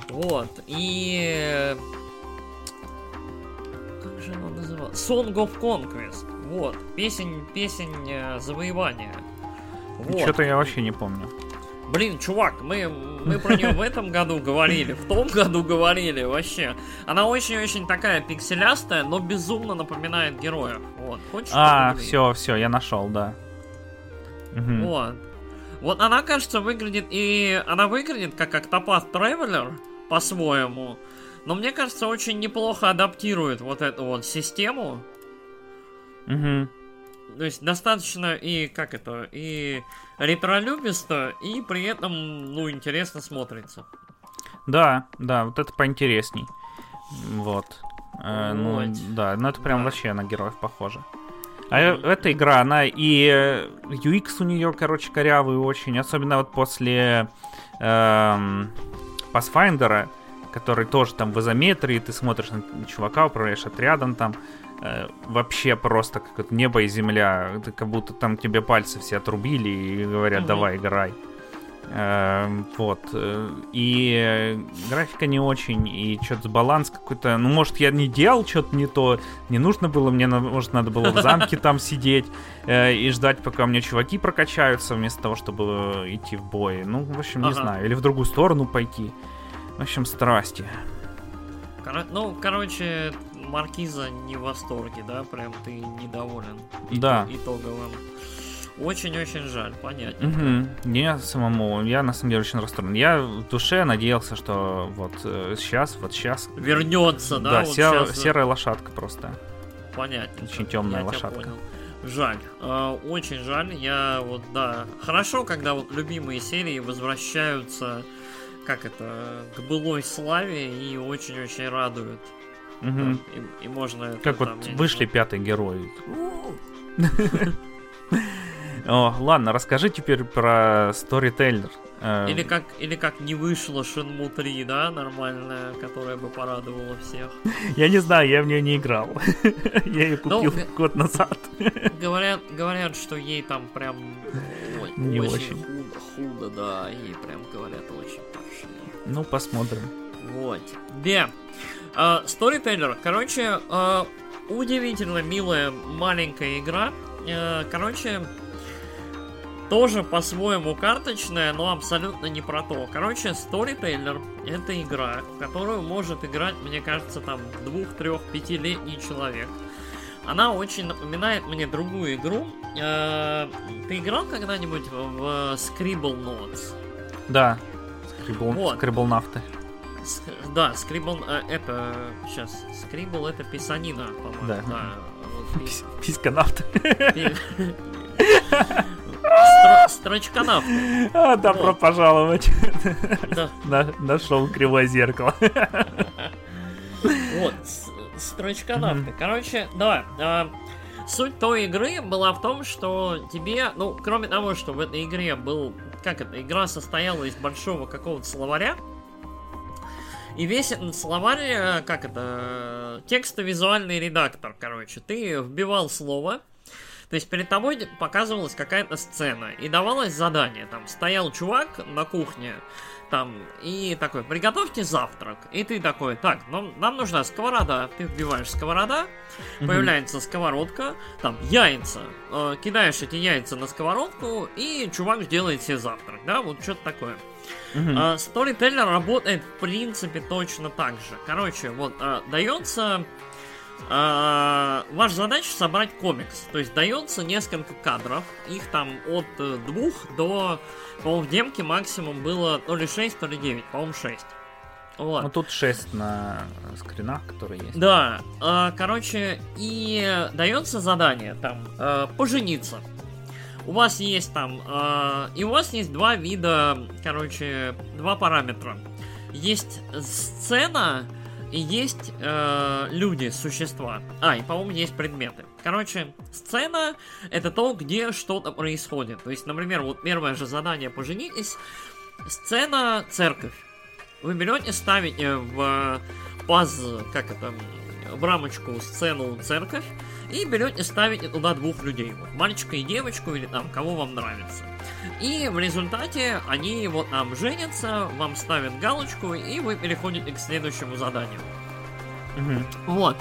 вот, и... Как же она называлась? Song of Conquest, вот, песень, песень э, завоевания. Вот. Что-то я вообще не помню. Блин, чувак, мы, мы про нее в этом году говорили, в том году говорили, вообще. Она очень-очень такая пикселястая, но безумно напоминает героев. Вот, хочешь? А, все, все, я нашел, да. Угу. Вот. Вот она, кажется, выглядит и... Она выглядит как Octopath Traveler по-своему. Но мне кажется, очень неплохо адаптирует вот эту вот систему. Угу. То есть достаточно и как это, и ретролюбисто, и при этом, ну, интересно смотрится. Да, да, вот это поинтересней. Вот. Э, ну, да, ну это прям да. вообще на героев похоже. А mm-hmm. эта игра, она и UX у нее, короче, корявый очень, особенно вот после эм, Pathfinder, который тоже там в изометрии, ты смотришь на чувака, управляешь отрядом там, Э, вообще просто как небо и земля. Это как будто там тебе пальцы все отрубили и говорят, угу. давай, играй. Э, вот. Э, и графика не очень, и что-то баланс какой-то. Ну, может, я не делал что-то не то, не нужно было, мне, может, надо было в замке там сидеть и ждать, пока у меня чуваки прокачаются, вместо того, чтобы идти в бой. Ну, в общем, не ага. знаю. Или в другую сторону пойти. В общем, страсти. Ну, короче, Маркиза не в восторге, да? Прям ты недоволен да. итоговым. Очень-очень жаль, понятно. Угу. Не самому, я на самом деле очень расстроен. Я в душе надеялся, что вот э, сейчас, вот сейчас... Вернется, да? Да, вот сер... сейчас... серая лошадка просто. Понятно. Очень темная лошадка. Жаль, э, очень жаль. Я вот, да, хорошо, когда вот любимые серии возвращаются, как это, к былой славе и очень-очень радуют. Угу. И, и можно... Как там, вот вышли пятый герой. [laughs] О, ладно, расскажи теперь про Storyteller. Э, Или как, или как не вышло Shenmue 3, да, нормальная, которая бы порадовала всех. [laughs] Я не знаю, я в нее не играл. [laughs] Я ее Ну, купил э, год назад. Говорят, говорят, что ей там прям ой, Не очень, очень. Худо, да, ей прям говорят очень паршиво. Ну, посмотрим. Вот. А, Storyteller. Короче, а, удивительно милая маленькая игра. Э, Короче, тоже по-своему карточная, но абсолютно не про то. Короче, Storyteller это игра, в которую может играть, мне кажется, там двух, трех, пятилетний человек. Она очень напоминает мне другую игру. Э, Ты играл когда-нибудь в Scribble Notes? Да. Скрибл, Вот. скриблнафты. С- Да, Scribble, э, это, сейчас, Scribble это писанина, по-моему. Да. пи- Пис- Письканавты. пи- Стро- А, добро Вот. пожаловать. да. [laughs] На- Нашел кривое зеркало. Вот, с- строчконавты. Короче, да, а, суть той игры была в том, что тебе, ну, кроме того, что в этой игре был, как это, игра состояла из большого какого-то словаря, и весь словарь, э, как это, тексто-визуальный редактор, короче, ты вбивал слово, то есть перед тобой показывалась какая-то сцена и давалось задание. Там стоял чувак на кухне, там, и такой, приготовьте завтрак. И ты такой, так, нам, нам нужна сковорода. Ты вбиваешь сковорода, появляется сковородка, там, яйца. Э, кидаешь эти яйца на сковородку, и чувак делает себе завтрак, да, вот что-то такое. Мгм. А, Storyteller работает в принципе точно так же. Короче, вот а, дается. А, ваша задача собрать комикс. То есть дается несколько кадров. Их там от э, двух до. По-моему, в демке максимум было то ли 6, то ли 9. По-моему, 6. Вот. Ну, тут 6 на скринах, которые есть. Да, а, короче, и дается задание там э, пожениться. У вас есть там, э, и у вас есть два вида, короче, два параметра. Есть сцена и есть э, люди, существа. А, и, по-моему, есть предметы. Короче, сцена это то, где что-то происходит. То есть, например, вот первое же задание поженитесь. Сцена церковь. Вы берете, ставите в паз, как это, в рамочку сцену церковь, и берете, ставите туда двух людей, вот, мальчика и девочку, или там, кого вам нравится. И в результате они вот там женятся, вам ставят галочку, и вы переходите к следующему заданию. Мгм. Вот.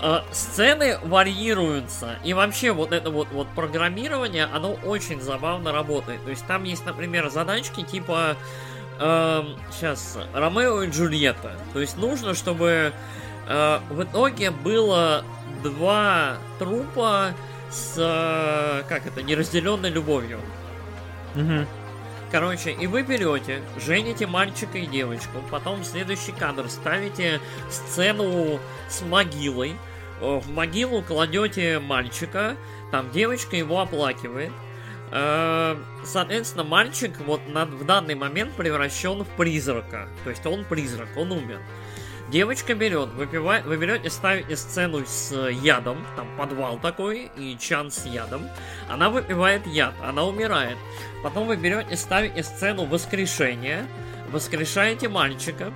Э, Сцены варьируются. И вообще вот это вот, вот программирование, оно очень забавно работает. То есть там есть, например, задачки типа сейчас Ромео и Джульетта. То есть нужно, чтобы э, в итоге было два трупа с э, как это неразделенной любовью. Мгм. Короче, и вы берете, жените мальчика и девочку, потом следующий кадр ставите сцену с могилой, э, в могилу кладете мальчика, там девочка его оплакивает. Э, Соответственно, мальчик вот в данный момент превращен в призрака. То есть он призрак, он умер. Девочка берет, выпивает, вы берете, ставите сцену с ядом, там подвал такой и чан с ядом. Она выпивает яд, она умирает. Потом вы берете, ставите сцену воскрешения, воскрешаете мальчика.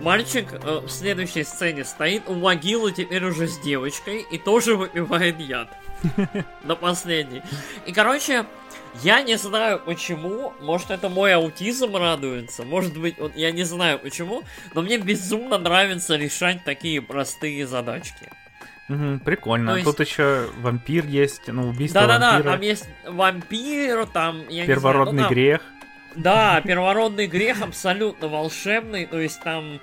Мальчик э, в следующей сцене стоит у могилы теперь уже с девочкой и тоже выпивает яд. [laughs] На последний. И, короче, я не знаю почему, может это мой аутизм радуется, может быть, вот я не знаю почему, но мне безумно нравится решать такие простые задачки. Мгм, Прикольно. То есть- Тут еще вампир есть, ну, убийство Да-да-да, там есть вампир, там, я первородный не знаю, ну, там- грех. Да, первородный грех абсолютно волшебный, то есть там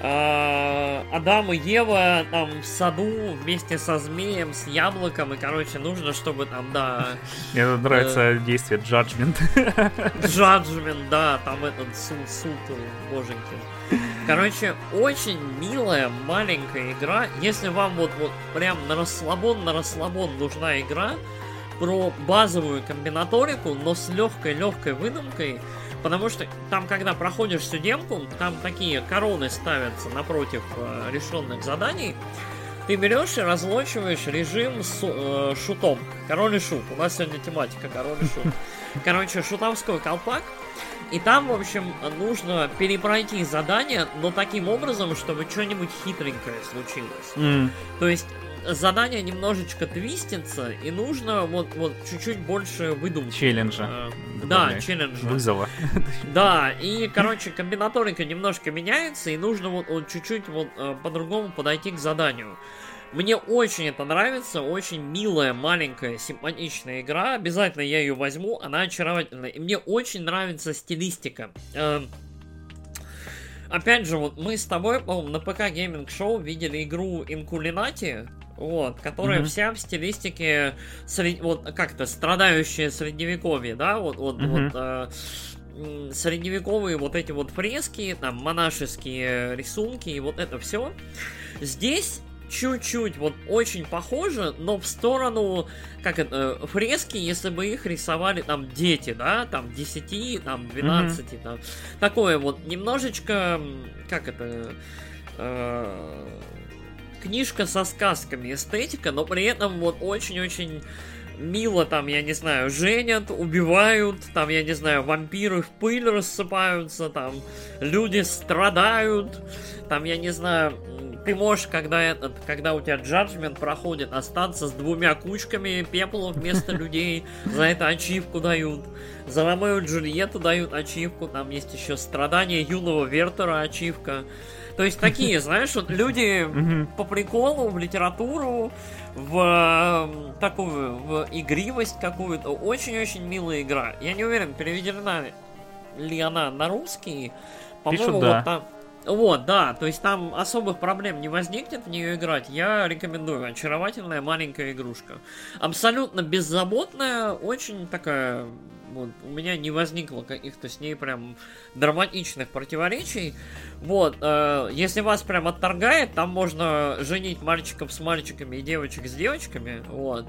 э, Адам и Ева там в саду вместе со змеем, с яблоком, и, короче, нужно, чтобы там, да... Мне нравится э, действие Judgment. Judgment, да, там этот суд, суд боженький. Короче, очень милая маленькая игра. Если вам вот, вот прям на расслабон, на расслабон нужна игра, про базовую комбинаторику, но с легкой-легкой выдумкой, потому что там, когда проходишь демку, там такие короны ставятся напротив э, решенных заданий, ты берешь и разлочиваешь режим с э, шутом. Король и шут. У нас сегодня тематика король и шут. [laughs] Короче, шутовской колпак. И там, в общем, нужно перепройти задание, но таким образом, чтобы что-нибудь хитренькое случилось. Mm. То есть задание немножечко твистится, и нужно вот, вот чуть-чуть больше выдумки. Челленджа. Э, да, челленджа. Вызова. Да, и, короче, комбинаторика немножко меняется, и нужно вот, вот чуть-чуть вот э, по-другому подойти к заданию. Мне очень это нравится, очень милая, маленькая, симпатичная игра. Обязательно я ее возьму, она очаровательная. И мне очень нравится стилистика. Э, опять же, вот мы с тобой, по-моему, на ПК Гейминг Шоу видели игру Инкулинати, вот, которая mm-hmm. вся в стилистике сред... вот как-то страдающее средневековье, да, вот, вот, mm-hmm. вот э, средневековые вот эти вот фрески, там монашеские рисунки и вот это все. Здесь чуть-чуть вот очень похоже, но в сторону, как это, фрески, если бы их рисовали там дети, да, там 10, там 12, mm-hmm. там, такое вот немножечко, как это, э, книжка со сказками, эстетика, но при этом вот очень-очень мило там, я не знаю, женят, убивают, там, я не знаю, вампиры в пыль рассыпаются, там, люди страдают, там, я не знаю, ты можешь, когда, этот, когда у тебя джаджмент проходит, остаться с двумя кучками пепла вместо [laughs] людей, за это ачивку дают. За Ромео и Джульетту дают ачивку, там есть еще страдания юного Вертера ачивка. То есть такие, [laughs] знаешь, вот люди по приколу в литературу, в такую в игривость какую-то. Очень-очень милая игра. Я не уверен, переведена ли она на русский. По-моему, да. вот там. Вот, да, то есть там особых проблем не возникнет в нее играть. Я рекомендую. Очаровательная маленькая игрушка. Абсолютно беззаботная, очень такая вот, у меня не возникло каких-то с ней прям драматичных противоречий. Вот, э, если вас прям отторгает, там можно женить мальчиков с мальчиками и девочек с девочками. Вот.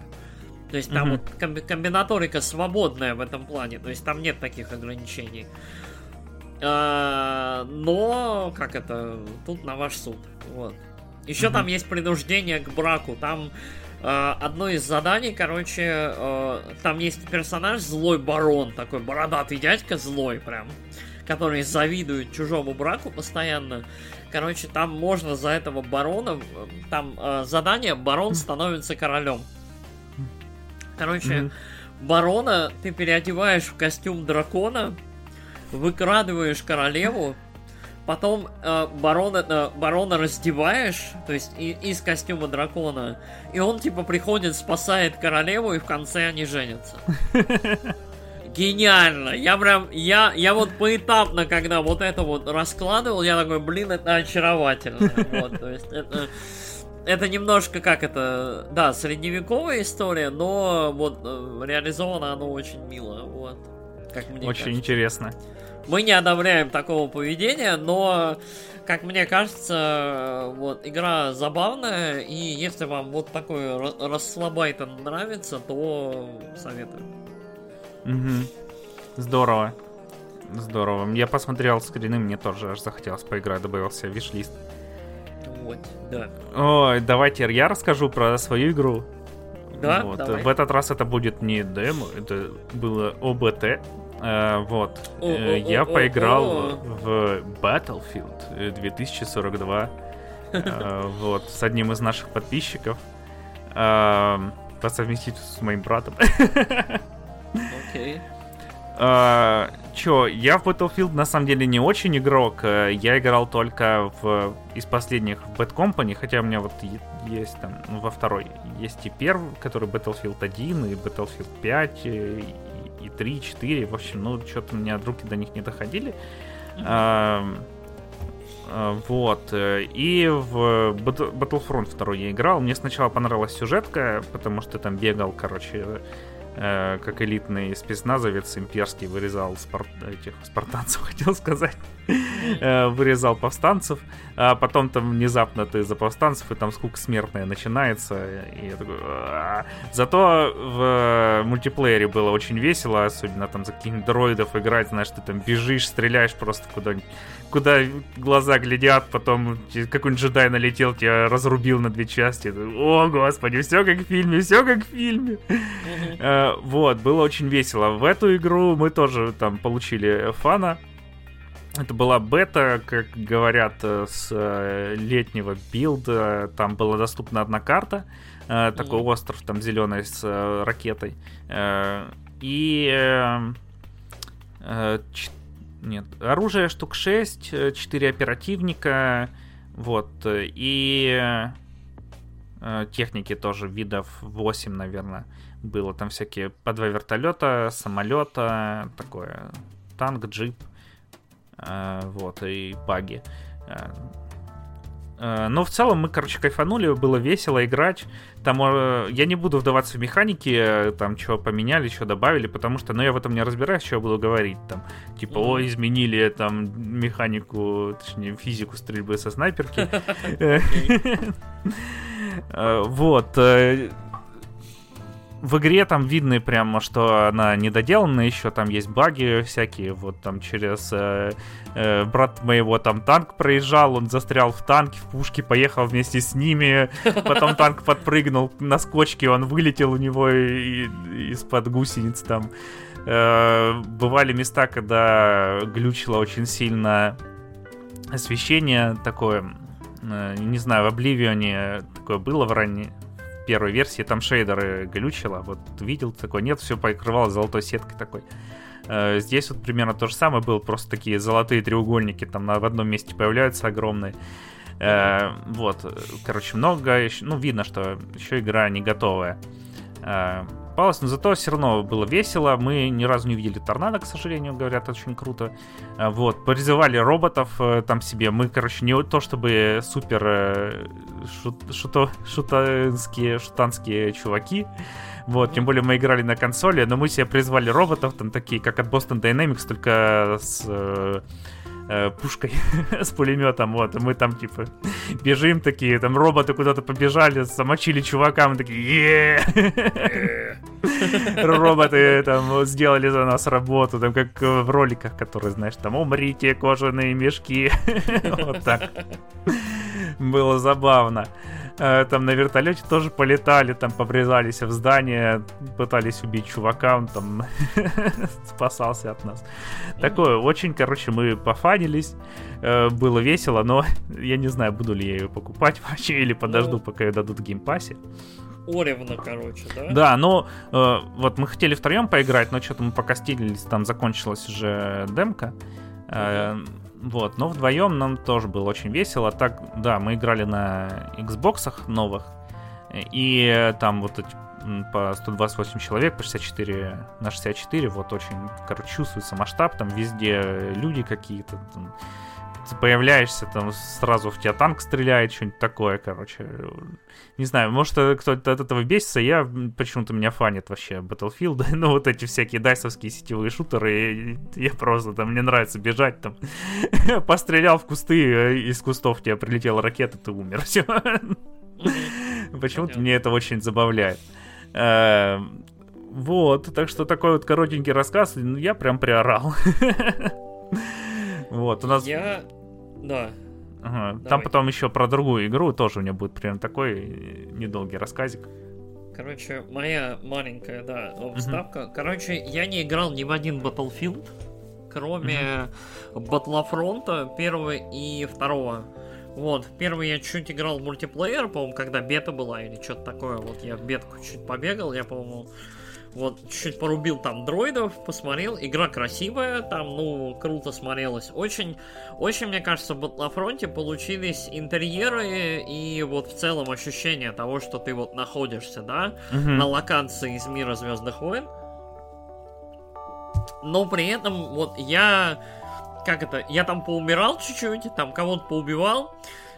То есть там mm-hmm. вот комби- комбинаторика свободная в этом плане. То есть там нет таких ограничений. А, но, как это, тут на ваш суд. Вот. Еще mm-hmm. там есть принуждение к браку. Там одно из заданий, короче, uh, там есть персонаж злой барон, такой бородатый дядька злой прям, который завидует чужому браку постоянно. Короче, там можно за этого барона, там uh, задание, барон становится королем. Короче, mm-hmm. барона ты переодеваешь в костюм дракона, выкрадываешь королеву, Потом э, барона, э, барона раздеваешь, то есть и, из костюма дракона, и он типа приходит, спасает королеву, и в конце они женятся. [laughs] Гениально! Я прям, я, я вот поэтапно, когда вот это вот раскладывал, я такой, блин, это очаровательно. [laughs] Вот, то есть это, это немножко как это, да, средневековая история, но вот э, реализовано оно очень мило, вот. Как мне Очень кажется. интересно. Мы не одобряем такого поведения, но, как мне кажется, вот игра забавная, и если вам вот такой расслабайтон нравится, то советую. Угу. Здорово. Здорово. Я посмотрел скрины, мне тоже аж захотелось поиграть, добавился в виш-лист. Вот, да. Ой, давайте я расскажу про свою игру. Да, вот. давай. В этот раз это будет не демо, это было ОБТ. Э, вот. Э, я поиграл в Battlefield 2042. Э, вот, с одним из наших подписчиков. По совместительству с моим братом. Окей. Чё, я в Battlefield на самом деле не очень игрок. Я играл только в из последних в Bad Company, хотя у меня вот есть там ну, во второй есть и первый, который Battlefield 1, и Battlefield 5, и и 3, и 4. В общем, ну, что-то у меня руки до них не доходили. Mm-hmm. Вот. И в Battlefront 2 я играл. Мне сначала понравилась сюжетка, потому что там бегал, короче, э, как элитный спецназовец имперский вырезал спар... этих спартанцев, [laughs] хотел сказать. [laughs] Э, вырезал повстанцев, а потом там внезапно ты за повстанцев, и там скука смертная начинается. И я такой... Зато в мультиплеере было очень весело, особенно там за каких-нибудь дроидов играть, знаешь, ты там бежишь, стреляешь просто куда-нибудь куда глаза глядят, потом какой-нибудь джедай налетел, тебя разрубил на две части. О, господи, все как в фильме, все как в фильме. Э, вот, было очень весело. В эту игру мы тоже там получили фана. Это была бета, как говорят, э, с э, летнего билда. Там была доступна одна карта, такой остров там зеленый с ракетой. И нет. Оружие штук 6, 4 э, оперативника, вот, и э, техники тоже видов 8, наверное, было. Там всякие по два вертолета, самолета, такое, танк, джип, э, вот, и баги. Э, но в целом мы, короче, кайфанули, было весело играть. Там э, я не буду вдаваться в механики, э, там что поменяли, что добавили, потому что, ну, я в этом не разбираюсь, что я буду говорить. Там, типа, о, изменили там механику, точнее, физику стрельбы со снайперки. [laughs] [laughs] Вот в игре там видно прямо, что она недоделана еще, там есть баги всякие, вот там через э, э, брат моего там танк проезжал, он застрял в танке, в пушке, поехал вместе с ними, потом [laughs] танк подпрыгнул на скочке, он вылетел у него из-под гусениц там. Э, бывали места, когда глючило очень сильно освещение такое, э, не знаю, в Обливионе такое было в ранней первой версии там шейдеры глючило. Вот видел такой, нет, все покрывалось золотой сеткой такой. Э, здесь вот примерно то же самое было, просто такие золотые треугольники там на, в одном месте появляются огромные. Э, вот, короче, много, ну, видно, что еще игра не готовая. Э, попалось, но зато все равно было весело. Мы ни разу не видели торнадо, к сожалению, говорят, очень круто. А, вот, призывали роботов э, там себе. Мы, короче, не то чтобы супер э, шут, шуто, шутанские, шутанские чуваки. Вот, тем более мы играли на консоли, но мы себе призвали роботов, там такие, как от Boston Dynamics, только с э, пушкой [laughs] с пулеметом, вот, и мы там, типа, бежим такие, там роботы куда-то побежали, замочили чувака, мы такие, [laughs] роботы там сделали за нас работу, там, как в роликах, которые, знаешь, там, умрите, кожаные мешки, [laughs] вот так. Было забавно. Э, там на вертолете тоже полетали, там побрезались в здание, пытались убить чувака, он там [laughs] спасался от нас. Такое, очень, короче, мы пофанились, э, было весело, но [laughs] я не знаю, буду ли я ее покупать [laughs] вообще или подожду, ну, пока ее дадут в геймпассе. Оревна, короче, да? Да, ну, э, вот мы хотели втроем поиграть, но что-то мы пока стилились, там закончилась уже демка. Э, вот, но вдвоем нам тоже было очень весело. Так, да, мы играли на Xbox новых. И там вот эти по 128 человек, по 64 на 64, вот очень, короче, чувствуется масштаб, там везде люди какие-то, там, ты появляешься, там сразу в тебя танк стреляет, что-нибудь такое, короче. Не знаю, может кто-то от этого бесится, я почему-то меня фанит вообще Battlefield, [laughs] ну вот эти всякие дайсовские сетевые шутеры, я просто там, мне нравится бежать там, [laughs] пострелял в кусты, э, из кустов тебе прилетела ракета, ты умер, [laughs] все. Почему-то мне это очень забавляет. Эм, вот, так что такой вот коротенький рассказ, ну, я прям приорал. Вот, у нас... Я да. Ага. Там потом еще про другую игру тоже у меня будет примерно такой э, недолгий рассказик. Короче, моя маленькая, да, вставка. Uh-huh. Короче, я не играл ни в один Battlefield, кроме uh-huh. Battlefront первого и второго. Вот, первый я чуть играл в мультиплеер, по-моему, когда бета была или что-то такое. Вот я в бетку чуть побегал, я, по-моему, вот, чуть порубил там дроидов, посмотрел. Игра красивая, там, ну, круто смотрелась. Очень, очень, мне кажется, в Батлофронте получились интерьеры и вот в целом ощущение того, что ты вот находишься, да, угу. на локации из мира Звездных войн. но при этом вот я, как это, я там поумирал чуть-чуть, там кого-то поубивал,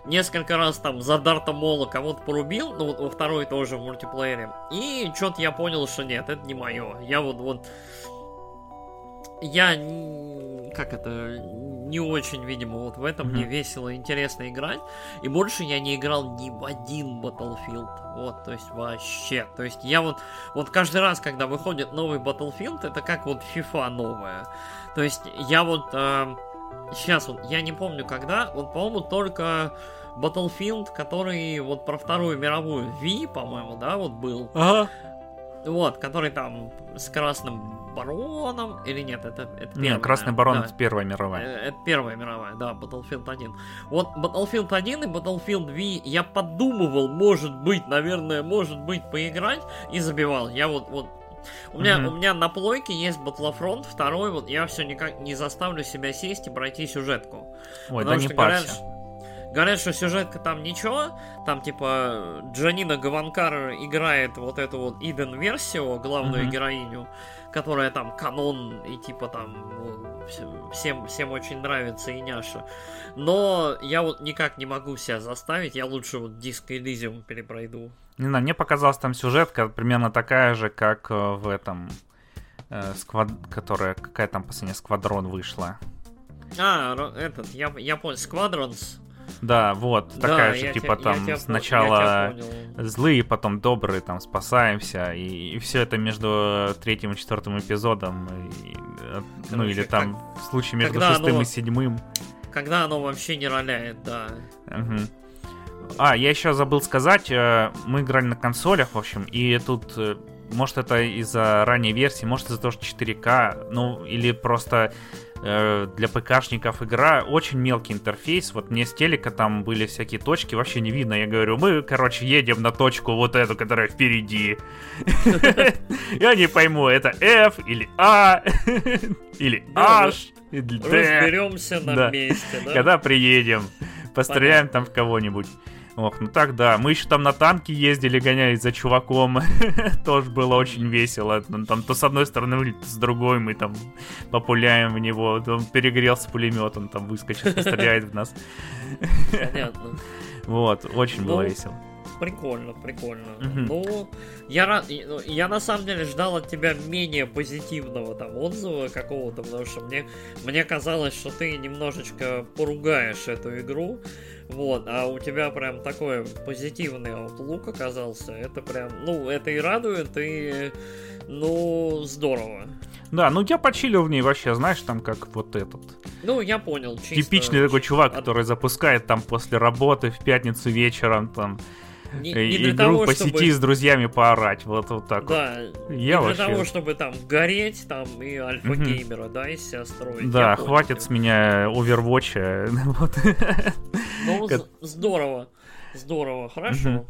несколько раз там за Дарта Мола кого-то порубил, ну вот во второй тоже в мультиплеере, и что-то я понял, что нет, это не мое. Я вот, вот я как это не очень, видимо, вот в этом mm-hmm. мне весело и интересно играть. И больше я не играл ни в один Battlefield. Вот, то есть вообще. То есть я вот, вот каждый раз, когда выходит новый Battlefield, это как вот FIFA новая. То есть я вот э, сейчас вот, я не помню когда, вот, по-моему, только Battlefield, который вот про Вторую мировую V, по-моему, да, вот был. Ага. Вот, который там с красным бароном, или нет, это, это первая. Нет, красный барон да. это первая мировая. Э, это первая мировая, да, Battlefield 1. Вот Battlefield 1 и Battlefield V я подумывал, может быть, наверное, может быть, поиграть, и забивал. Я вот, вот у меня, mm-hmm. у меня на плойке есть Battlefront второй, вот я все никак не заставлю себя сесть и пройти сюжетку. Ой, да не парься. Говорят, Говорят, что сюжетка там ничего, там типа Джанина Гаванкар играет вот эту вот Иден версию, главную mm-hmm. героиню, которая там канон и типа там ну, всем, всем очень нравится и няша. Но я вот никак не могу себя заставить, я лучше вот диск Элизиум перепройду. Не знаю, мне показалась там сюжетка примерно такая же, как э, в этом, э, сквад... которая, какая там последняя сквадрон вышла. А, этот, я, я понял, Squadrons. Да, вот, да, такая же, типа тебя, там сначала злые, потом добрые, там спасаемся, и, и все это между третьим и четвертым эпизодом, и, э, Короче, ну или там как... в случае между когда шестым оно... и седьмым. Когда оно вообще не роляет, да. Угу. А, я еще забыл сказать, э, мы играли на консолях, в общем, и тут э, может это из-за ранней версии, может из-за того, что 4К, ну или просто Э, для ПКшников игра, очень мелкий интерфейс. Вот мне с телека там были всякие точки, вообще не видно. Я говорю, мы, короче, едем на точку вот эту, которая впереди. Я не пойму, это F или A или H. Разберемся на месте, да? Когда приедем, постреляем там в кого-нибудь. Ох, ну так да. Мы еще там на танке ездили, гонялись за чуваком. [laughs] Тоже было очень весело. Там то с одной стороны, то с другой мы там популяем в него. Он перегрелся пулемет, он там выскочит, стреляет в нас. Понятно. Вот, очень было ну, весело. Прикольно, прикольно. Ну, я. Ну, я на самом деле ждал от тебя менее позитивного там отзыва какого-то, потому что мне, мне казалось, что ты немножечко поругаешь эту игру. Вот, а у тебя прям такой позитивный аутлук оказался. Это прям, ну, это и радует, и, ну, здорово. Да, ну я почилил в ней вообще, знаешь, там как вот этот. Ну, я понял. Чисто... Типичный такой чувак, который запускает там после работы в пятницу вечером там не, не игру того, по чтобы... сети с друзьями поорать, вот, вот так да, вот. Я не вообще... для того, чтобы там гореть там и альфа-геймера, да, из себя строить. Да, хватит понял. с меня овервотча. [laughs] Ну, здорово, здорово, хорошо.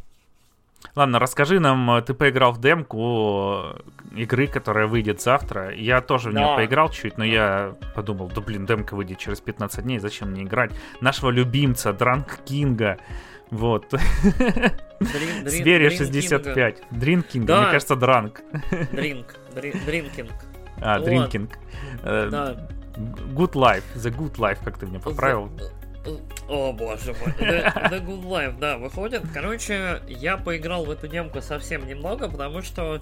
Ладно, расскажи нам, э, ты поиграл в демку игры, которая выйдет завтра. Я тоже в нее да. поиграл чуть, но я подумал, да блин, демка выйдет через 15 дней, зачем мне играть? Нашего любимца, Дранк Кинга. Вот. Swery 65. Drinking, мне кажется, drunk. Drink. Drinking. А, drinking. Э, да. Good Life. The Good Life, как ты мне поправил. О боже мой. The, The Good Life, да, выходит. Короче, я поиграл в эту демку совсем немного, потому что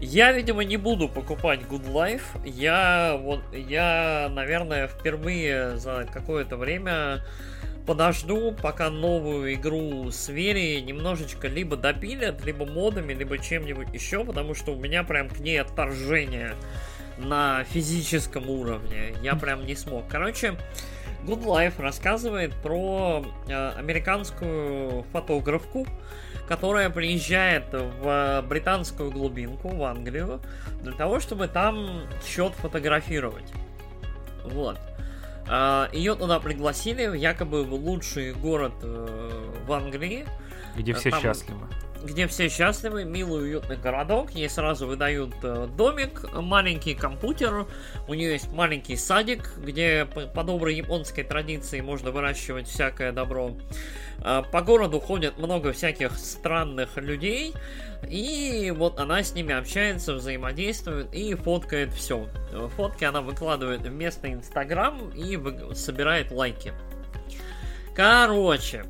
я, видимо, не буду покупать Good Life. Я вот, я, наверное, впервые за какое-то время подожду, пока новую игру с Вери немножечко либо допилят, либо модами, либо чем-нибудь еще, потому что у меня прям к ней отторжение на физическом уровне. Я прям не смог. Короче, Good Life рассказывает про э, американскую фотографку, которая приезжает в британскую глубинку, в Англию, для того, чтобы там счет фотографировать. Вот. А, Ее туда пригласили, якобы в лучший город э, в Англии. Где все там, счастливы. где все счастливы, милый уютный городок. Ей сразу выдают э, домик, маленький компьютер. У нее есть маленький садик, где по, доброй японской традиции можно выращивать всякое добро. Э, по городу ходят много всяких странных людей. И вот она с ними общается, взаимодействует и фоткает все. Фотки она выкладывает в местный инстаграм и вы... собирает лайки. Короче,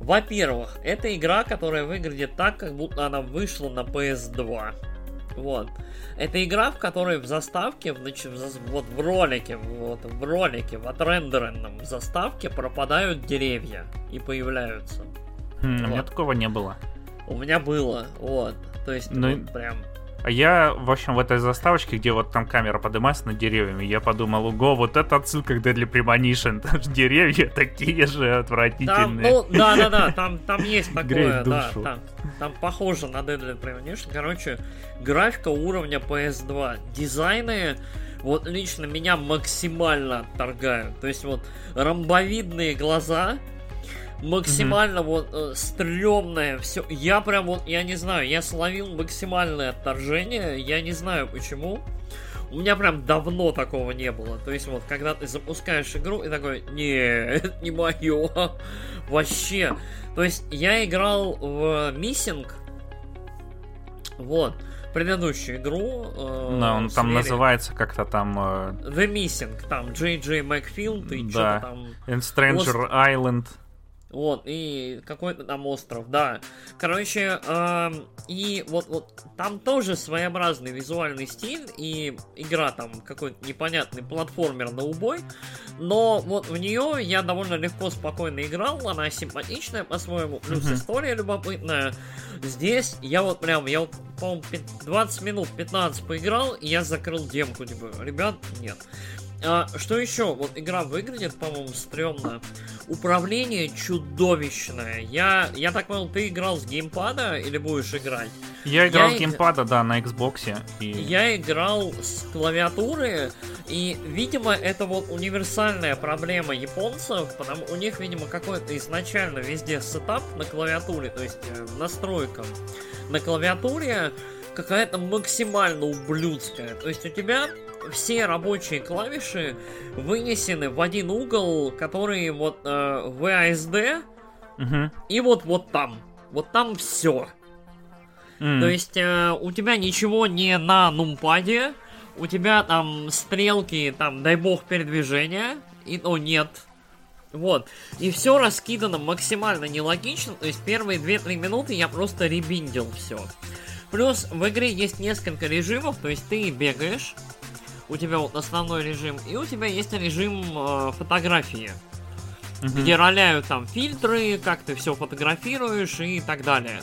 во-первых, это игра, которая выглядит так, как будто она вышла на PS2. Вот. Это игра, в которой в заставке, в, в, вот в ролике, вот в ролике, в отрендеренном заставке пропадают деревья и появляются. Хм, вот. У меня такого не было. У меня было, вот. То есть, ну, вот прям а я, в общем, в этой заставочке, где вот там камера поднимается над деревьями, я подумал, ого, вот это отсылка к Deadly Premonition, [laughs] там же деревья такие же отвратительные. Там, ну, да-да-да, там, там есть [laughs] такое, да, там, там похоже на Deadly Premonition. Короче, графика уровня PS2, дизайны, вот лично меня максимально отторгают. То есть вот ромбовидные глаза, максимально mm-hmm. вот э, стрёмное все. Я прям вот, я не знаю, я словил максимальное отторжение, я не знаю почему. У меня прям давно такого не было. То есть вот, когда ты запускаешь игру и такой, не, это не мое. [laughs] Вообще. То есть я играл в Миссинг. Вот. Предыдущую игру. Э, да, он там называется как-то там... Э... The Missing. Там Джей Джей Макфилд и да. что-то там... And Stranger Lost... Island. Вот, и какой-то там остров, да. Короче, э, и вот, вот там тоже своеобразный визуальный стиль, и игра там какой-то непонятный платформер на убой, но вот в нее я довольно легко, спокойно играл, она симпатичная по-своему, плюс mm-hmm. история любопытная. Здесь я вот прям, я вот, по-моему, 20 минут, 15 поиграл, и я закрыл демку, типа, ребят, нет. А, что еще? Вот игра выглядит, по-моему, стрёмно. Управление чудовищное. Я, я так понял, ты играл с геймпада или будешь играть? Я играл я с геймпада, да, на Xbox. И... Я играл с клавиатуры, и, видимо, это вот универсальная проблема японцев, потому у них, видимо, какой-то изначально везде сетап на клавиатуре, то есть э, настройка на клавиатуре какая-то максимально ублюдская. То есть у тебя все рабочие клавиши вынесены в один угол, который вот э, VSD, угу. и вот вот там. Вот там все. Mm. То есть э, у тебя ничего не на нумпаде, у тебя там стрелки, там, дай бог, передвижения, и, ну, нет. Вот. И все раскидано максимально нелогично, то есть первые 2-3 минуты я просто ребиндил все. Плюс в игре есть несколько режимов, то есть ты бегаешь, у тебя вот основной режим, и у тебя есть режим э, фотографии, угу. где роляют там фильтры, как ты все фотографируешь и так далее.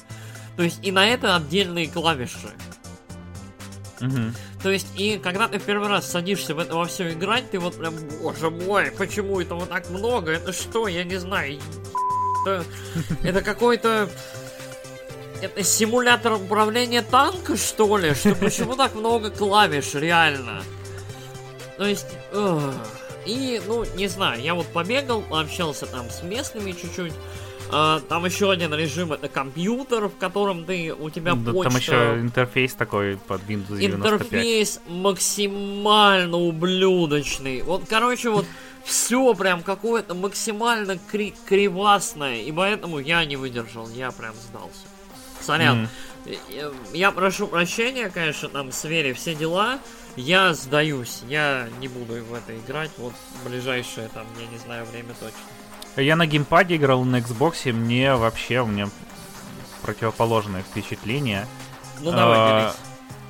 То есть и на это отдельные клавиши. Угу. То есть, и когда ты в первый раз садишься в это во все играть, ты вот прям, боже мой, почему этого так много? Это что? Я не знаю. Это, это какой-то это симулятор управления танка, что ли? Что почему так много клавиш, реально? То есть, ugh. и, ну, не знаю, я вот побегал, общался там с местными чуть-чуть. А, там еще один режим, это компьютер, в котором ты, у тебя да, почта... Там еще интерфейс такой под Windows 95. Интерфейс максимально ублюдочный. Вот, короче, вот [laughs] все прям какое-то максимально кри- кривасное, и поэтому я не выдержал, я прям сдался. Сорян. Mm. Я прошу прощения, конечно, там, с Вере все дела, я сдаюсь, я не буду в это играть, вот в ближайшее, там, я не знаю, время точно. Я на геймпаде играл на Xbox, мне вообще, у меня противоположное впечатление. Ну давай, а,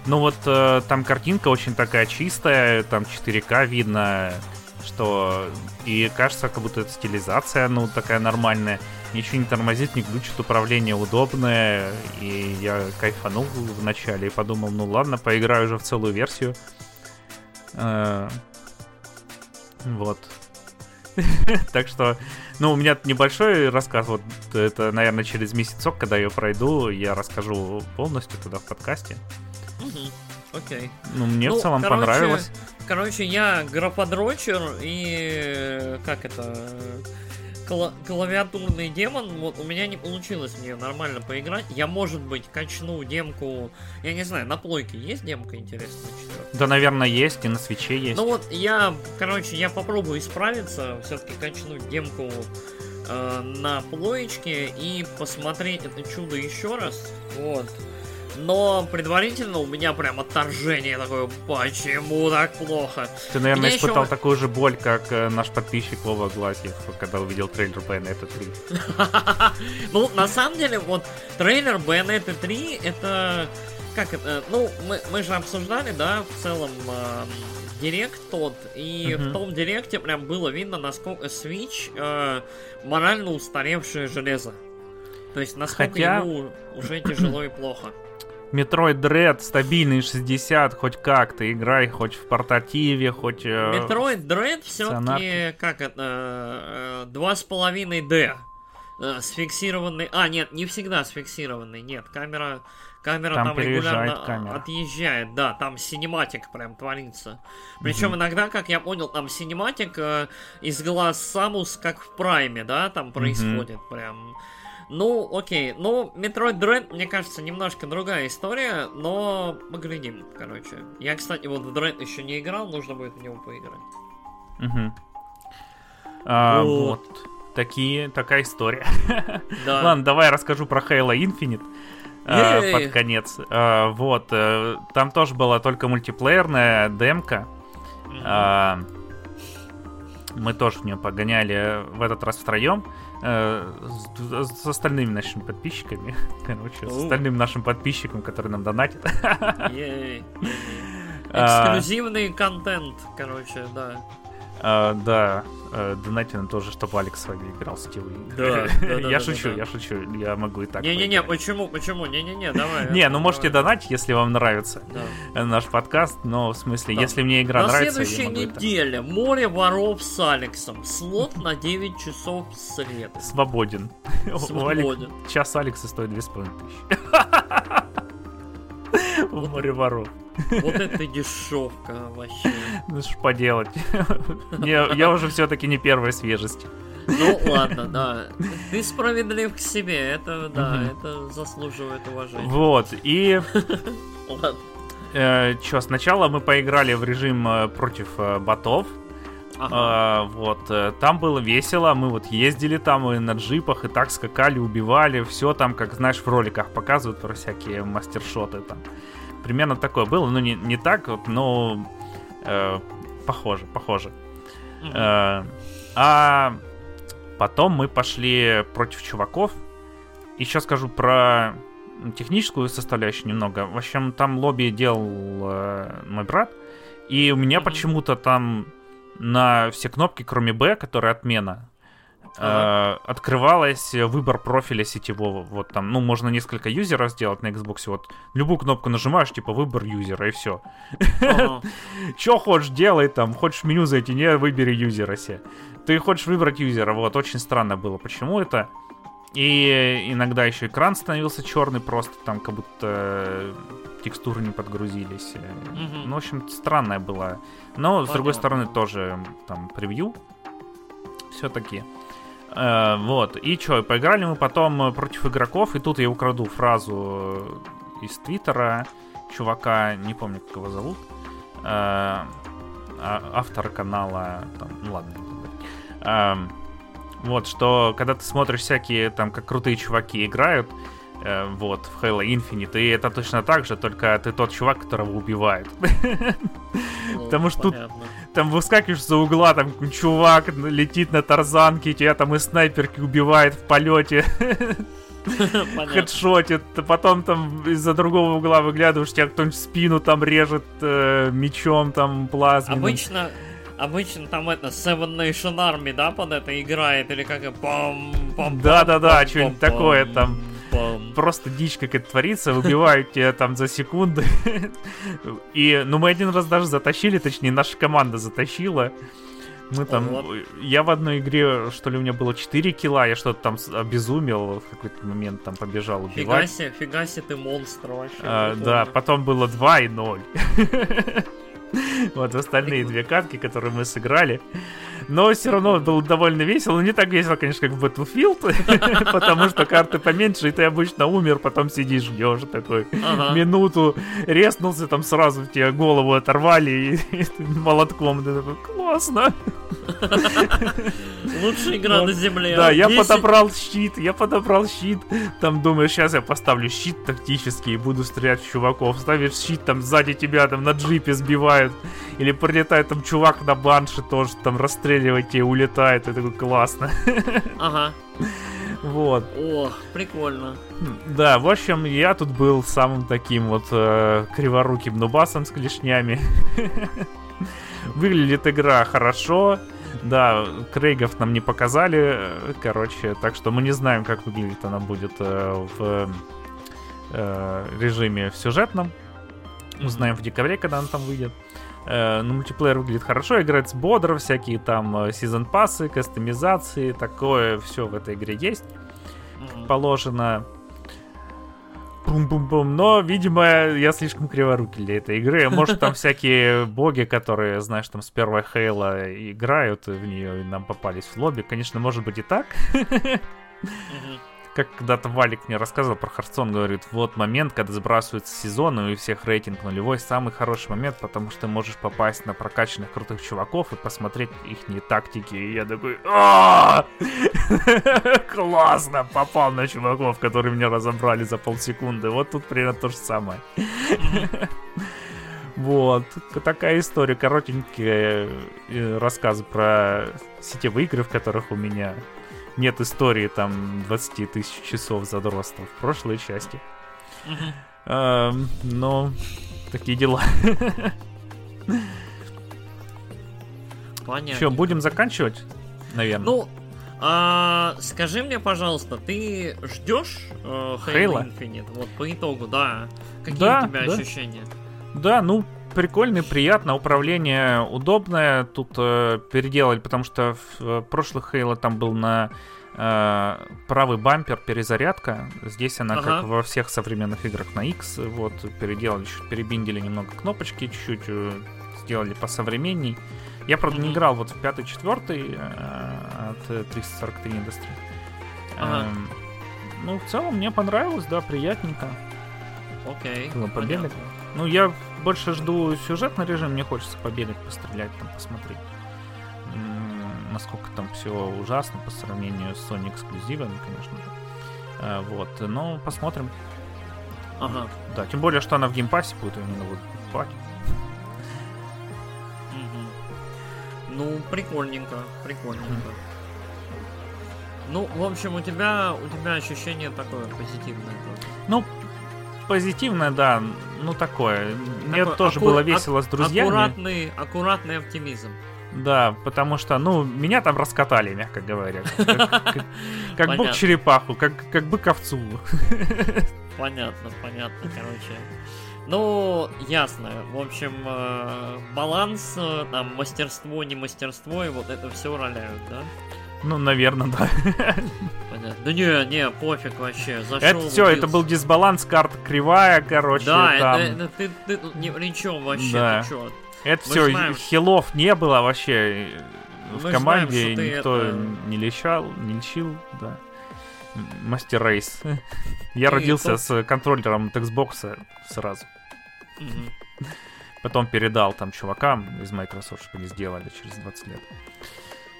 Ну вот э, там картинка очень такая чистая, там 4К видно, что и кажется, как будто это стилизация, ну такая нормальная. Ничего не тормозит, не глючит, управление удобное. И я кайфанул в начале и подумал, ну ладно, поиграю уже в целую версию. Э, вот. [laughs] Так что, ну, у меня небольшой рассказ, вот это, наверное, через месяцок, когда я пройду, я расскажу полностью туда в подкасте. Окей. Ну, мне ну, в целом короче, понравилось. Короче, я графодрочер и как это кла- клавиатурный демон, вот у меня не получилось в нее нормально поиграть. Я, может быть, качну демку, я не знаю, на плойке есть демка, интересно? Да, наверное, есть, и на свече есть. Ну вот я, короче, я попробую исправиться, все-таки качнуть демку э, на плоечке и посмотреть это чудо еще раз. Вот. Но предварительно у меня прям отторжение такое, почему так плохо? Ты, наверное, Меня испытал еще- такую же боль, как э, наш подписчик Вова Глазьев, когда увидел трейлер Bayonetta 3. [laughs] Ну, на самом деле, вот трейлер Bayonetta 3 это... Как это? Ну, мы, мы же обсуждали, да, в целом директ тот, и в том директе прям было видно, насколько Switch э, морально устаревшее железо. То есть, насколько Хотя- ему уже тяжело и плохо. Metroid Dread стабильный 60, хоть как-то играй, хоть в портативе, хоть... э, Metroid Dread все-таки, как это, э, 2,5D. э, С фиксированной... А, нет, не всегда с фиксированной. Нет, камера, камера Там там, регулярно камера. отъезжает. Да, там cinematic прям творится. Причем иногда, как я понял, там cinematic э, из глаз Самус, как в Прайме, да, там происходит прям. Ну, окей. Ну, Metroid Dread, мне кажется, немножко другая история, но поглядим, короче. Я, кстати, вот в Dread еще не играл, нужно будет в него поиграть. мгм. А, Вот. вот. Такие, такая история. [laughs] Да. Ладно, давай я расскажу про Halo Infinite. э, под конец. Э, вот, э, там тоже была только мультиплеерная демка. А, мы тоже в нее погоняли в этот раз втроем. э, с, с остальными нашими подписчиками. [laughs] Короче, с остальным нашим подписчиком, который нам донатит. [laughs] А. Эксклюзивный контент, короче, да. А, да, э, донатьте нам тоже, чтобы Алекс с вами играл сетевые игры. Да, да, да, [laughs] Я да, шучу, да. я шучу, я могу и так. Не-не-не, почему, почему? Не-не-не, давай. Не, ну можете донатить, если вам нравится наш подкаст, но в смысле, если мне игра На нравится, я следующей неделе море воров с Алексом. Слот на 9 часов в среду. Свободен. [laughs] Свободен. Час Алекса стоит 2500 тысячи. [laughs] В море воров. Вот это дешевка вообще. Ну что поделать. Я я уже все-таки не первой свежести. Ну ладно, да. Ты справедлив к себе, это да, это заслуживает уважения. Вот, и [laughs] Ладно. что, сначала мы поиграли в режим э, против э, ботов. Ага. А, вот, э, там было весело, мы вот ездили там и на джипах, и так скакали, убивали, все там, как, знаешь, в роликах показывают про всякие мастершоты там. Примерно такое было, ну не, не так вот, но э, похоже, похоже. Э, а потом мы пошли против чуваков. Еще скажу про техническую составляющую немного. В общем, там лобби делал э, мой брат. И у меня почему-то там на все кнопки, кроме Б, которая отмена, э, открывалась выбор профиля сетевого. Вот там, ну, можно несколько юзеров сделать на Xbox. Вот любую кнопку нажимаешь, типа выбор юзера, и все. Ага. [laughs] Че хочешь, делай там. Хочешь в меню зайти, не, выбери юзера себе. Ты хочешь выбрать юзера, вот, очень странно было. Почему это? И иногда еще экран становился черный, просто там как будто э, текстуры не подгрузились. Э, Мгм. Ну, в общем, странная была. Но, с другой Понятно. стороны, тоже там превью. Все-таки. вот. И что, поиграли мы потом э, против игроков, и тут я украду фразу э, из Твиттера чувака, не помню, как его зовут. Э, а- автор канала, там, ну ладно, не буду говорить. Вот, что когда ты смотришь всякие там, как крутые чуваки играют, э, вот, в Halo Infinite, и это точно так же, только ты тот чувак, которого убивают. Потому что тут. Там выскакиваешь за угла, там чувак летит на тарзанке, тебя там из снайперки убивает в полете, хедшотит, потом там из-за другого угла выглядываешь, тебя кто-нибудь спину там режет э, мечом там плазменным. Обычно, обычно там это Seven Nation Army, да, под это играет, или как пам пам Да-да-да, что-нибудь такое там. пам. Просто дичь какая-то творится, убивают тебя там за секунды. И, ну, мы один раз даже затащили, точнее, наша команда затащила. Мы там, Вот. я в одной игре, что ли, у меня было 4 килла, я что-то там обезумел, в какой-то момент там побежал убивать. себе, фига себе ты монстр вообще. А, да, потом было 2 и 0. [laughs] Вот остальные две катки, которые мы сыграли. Но все равно было довольно весело. Не так весело, конечно, как в Battlefield, [laughs] потому что карты поменьше, и ты обычно умер, потом сидишь, ждешь такой минуту, резнулся, там сразу тебе голову оторвали и, молотком. Ты такой, классно. [laughs] Лучшая игра на земле. Да, я подобрал щит, я подобрал щит. Там думаю, сейчас я поставлю щит тактический и буду стрелять в чуваков. Ставишь щит, там сзади тебя там на джипе сбивают. Или прилетает там чувак на банше тоже там расстреливает и улетает. Это такой классно. [laughs] Ага. Вот. О, прикольно. Да, в общем, я тут был самым таким вот э, криворуким нубасом с клешнями. [laughs] Выглядит игра хорошо. Да, Крейгов нам не показали, короче, так что мы не знаем, как выглядит она будет э, в э, режиме в сюжетном. Узнаем в декабре, когда она там выйдет. Э, ну, мультиплеер выглядит хорошо, играется бодро, всякие там сезон пассы, кастомизации, такое все в этой игре есть. Mm-hmm. Положено. Бум-бум-бум. Но, видимо, я слишком криворукий для этой игры. Может, там [laughs] всякие боги, которые, знаешь, там с первой Хейла играют в нее и нам попались в лобби. Конечно, может быть и так. [laughs] Как когда-то Валик мне рассказывал про Харсон, говорит, вот момент, когда сбрасываются сезоны, и у всех рейтинг нулевой, самый хороший момент, потому что ты можешь попасть на прокачанных крутых чуваков и посмотреть их тактики. И я такой, [laughs] классно, попал на чуваков, которые меня разобрали за полсекунды. Вот тут примерно то же самое. [laughs] Вот, такая история, коротенькие э, рассказы про сетевые игры, в которых у меня нет истории там 20 тысяч часов задротства в прошлой части. Эм, но такие дела. Понятно. Что, будем заканчивать, наверное? Ну, а, скажи мне, пожалуйста, ты ждешь э, Halo Infinite? Вот по итогу, да. Какие да, у тебя да. ощущения? Да, ну, прикольный, приятно, управление удобное. Тут э, переделали, потому что в э, прошлых Halo там был на э, правый бампер перезарядка. Здесь она ага. как во всех современных играх на X. Вот переделали, чуть перебиндили немного кнопочки, чуть-чуть э, сделали посовременней. Я, правда, не играл вот в пятый, четвертый э, от 343 Industry. Ага. Эм, ну, в целом мне понравилось, да, приятненько. Окей. Было. Ну, я больше жду сюжетный режим, мне хочется побегать, пострелять, там, посмотреть. Насколько там все ужасно по сравнению с Sony эксклюзивами, конечно же. Э, вот, но посмотрим. Ага. Да, тем более, что она в Game Pass е будет, именно вот покупать. Ну, прикольненько, прикольненько. Ну, в общем, у тебя у тебя ощущение такое позитивное. Ну, позитивное, да, ну такое. Мне такой тоже аккур... было весело с друзьями. Аккуратный, аккуратный оптимизм. Да, потому что, ну, меня там раскатали, мягко говоря. Как [laughs] бог черепаху, как бы ковцу. Понятно, понятно, короче. Ну, ясно. В общем, э, баланс, э, там, мастерство, не мастерство, и вот это все роляют, да? Ну, наверное, да. Понятно. Да не, не, пофиг вообще. Зашел, это все, это был дисбаланс, карта кривая, короче. Да, там... это, это ты, ты ни при чем вообще, да. ты чё? Это Мы все, знаем, хилов не было вообще в Мы команде, знаем, никто это... не лечал, не лечил, да. Мастер Рейс. [laughs] Я родился с контроллером от Xbox сразу. Угу. Потом передал там чувакам из Microsoft, чтобы они сделали через 20 лет.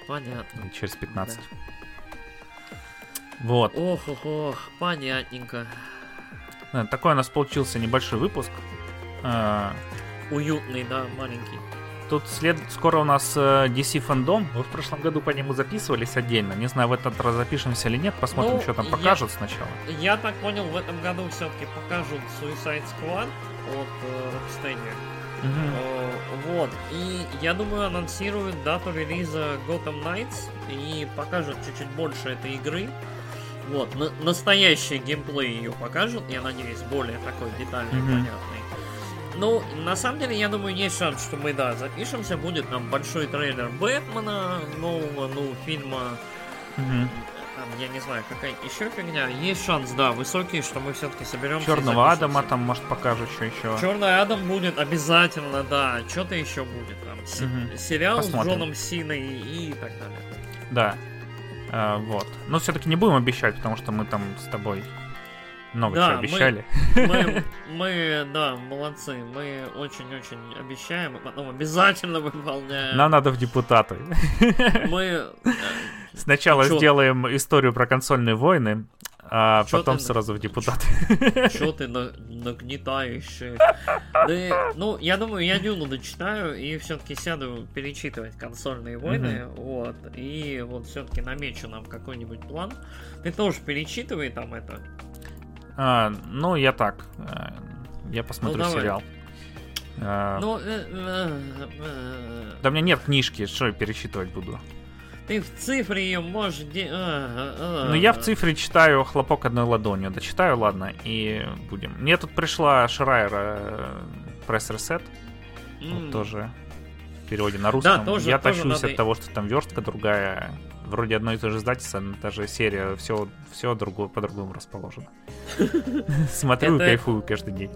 Понятно. Через 15. Да. Вот. Ох, ох, ох, понятненько. Да, такой у нас получился небольшой выпуск. А... Уютный, да, маленький. Тут след... скоро у нас э, DC фандом. Мы в прошлом году по нему записывались отдельно. Не знаю, в этот раз запишемся или нет. Посмотрим, ну, что там покажут я... сначала. Я так понял, в этом году все-таки покажут Suicide Squad от э, Rocksteady. Угу. Вот. И я думаю, анонсируют дату релиза Gotham Knights и покажут чуть-чуть больше этой игры. Вот, на- настоящий геймплей ее покажут, я надеюсь, более такой детальный и mm понятный. Ну, на самом деле, я думаю, есть шанс, что мы, да, запишемся. Будет нам большой трейлер Бэтмена, нового, ну, фильма. mm там, я не знаю, какая-то еще фигня, есть шанс, да, высокий, что мы все-таки соберем. Черного Адама там, может, покажут что еще. Черный Адам будет обязательно, да. Что-то еще будет там. С- Мгм. Сериал Посмотрим. с Джоном Синой и так далее. Да. А, вот. Но все-таки не будем обещать, потому что мы там с тобой много Да, чего мы- обещали. Мы, [laughs] мы, да, молодцы. Мы очень-очень обещаем, и потом обязательно выполняем. Нам надо в депутаты. [laughs] Мы... э, Сначала Чё? сделаем историю про консольные войны, а Чё потом ты- сразу в депутаты. Что [laughs] ты на- нагнетаешь? Да, ну, я думаю, я Дюну дочитаю и все-таки сяду перечитывать консольные войны. Вот. И вот все-таки намечу нам какой-нибудь план. Ты тоже перечитывай там это. А, ну, я так. а, Я посмотрю Ну, сериал. А, Ну, э, э, э, Да у меня нет книжки, что я пересчитывать буду. ты в цифре ее можешь... э, э, Ну, я в цифре читаю хлопок одной ладонью. Дочитаю, ладно, и будем. Мне тут пришла Шрайера пресс ресет. М. Вот тоже в переводе на русском. тоже- я тоже тащусь надо- от того, что там верстка другая. Вроде одно и то же издательство, но та же серия, все, все другое, по-другому расположено. [laughs] Смотрю и кайфую каждый день.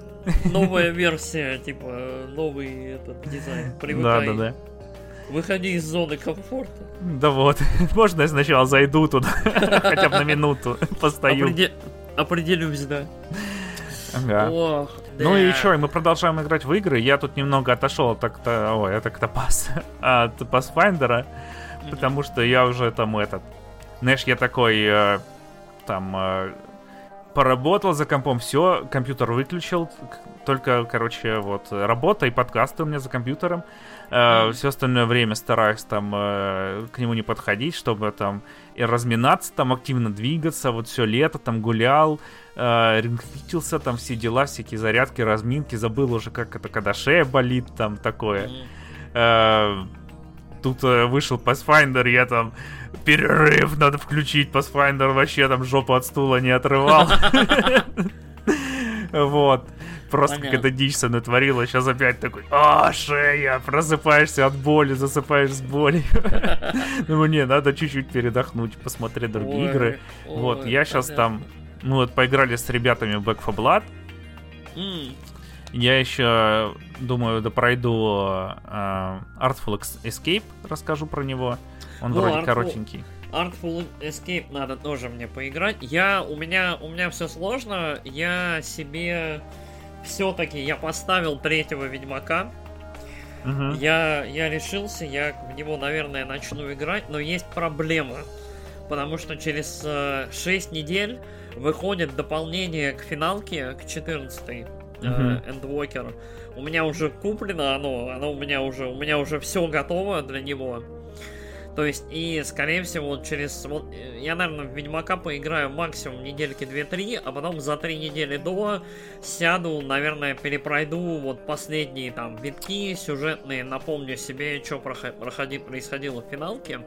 Новая [laughs] версия, типа, новый этот дизайн. Да, Привыкай. да, да. Выходи из зоны комфорта. Да вот. [laughs] Можно я сначала зайду туда, хотя бы на минуту, постою. Опреде- Определюсь, да. Ага. Ох, Ну да. и что, мы продолжаем играть в игры. Я тут немного отошел так-то, ой, это к пас от Pathfinder, Мгм. потому что я уже там этот, знаешь, я такой э, там э, поработал за компом, все, компьютер выключил, только, короче, вот работа и подкасты у меня за компьютером. Мгм. Все остальное время стараюсь там э, к нему не подходить, чтобы там и разминаться, там активно двигаться. Вот все лето там гулял, э, рингфитился, там все дела, всякие зарядки, разминки. Забыл уже, как это, когда шея болит, там такое. Э, Тут э, вышел Pathfinder, я там перерыв, надо включить Pathfinder, вообще там жопу от стула не отрывал. [laughs] Вот. Просто Понятно. какая-то дичь со мной творила. Сейчас опять такой, а, шея, просыпаешься от боли, засыпаешь с болью. Думаю, [laughs] не, надо чуть-чуть передохнуть, посмотреть другие игры. Вот, я сейчас там, ну вот, поиграли с ребятами в Back 4 Blood. Я еще, думаю, допройду э, Artful Escape, расскажу про него. Он Ну, вроде Artful- коротенький. Artful Escape надо тоже мне поиграть. Я, у меня, у меня все сложно. Я себе все-таки я поставил третьего Ведьмака. Мгм. Я, я решился, я в него, наверное, начну играть, но есть проблема. Потому что через 6 недель выходит дополнение к финалке, к 14 Мгм. Endwalker. У меня уже куплено оно, оно у меня уже, у меня уже все готово для него. То есть, и, скорее всего, вот через... Вот, э, я, наверное, в Ведьмака поиграю максимум недельки 2-3, а потом за 3 недели до сяду, наверное, перепройду вот последние там витки сюжетные, напомню себе, что происходило в финалке.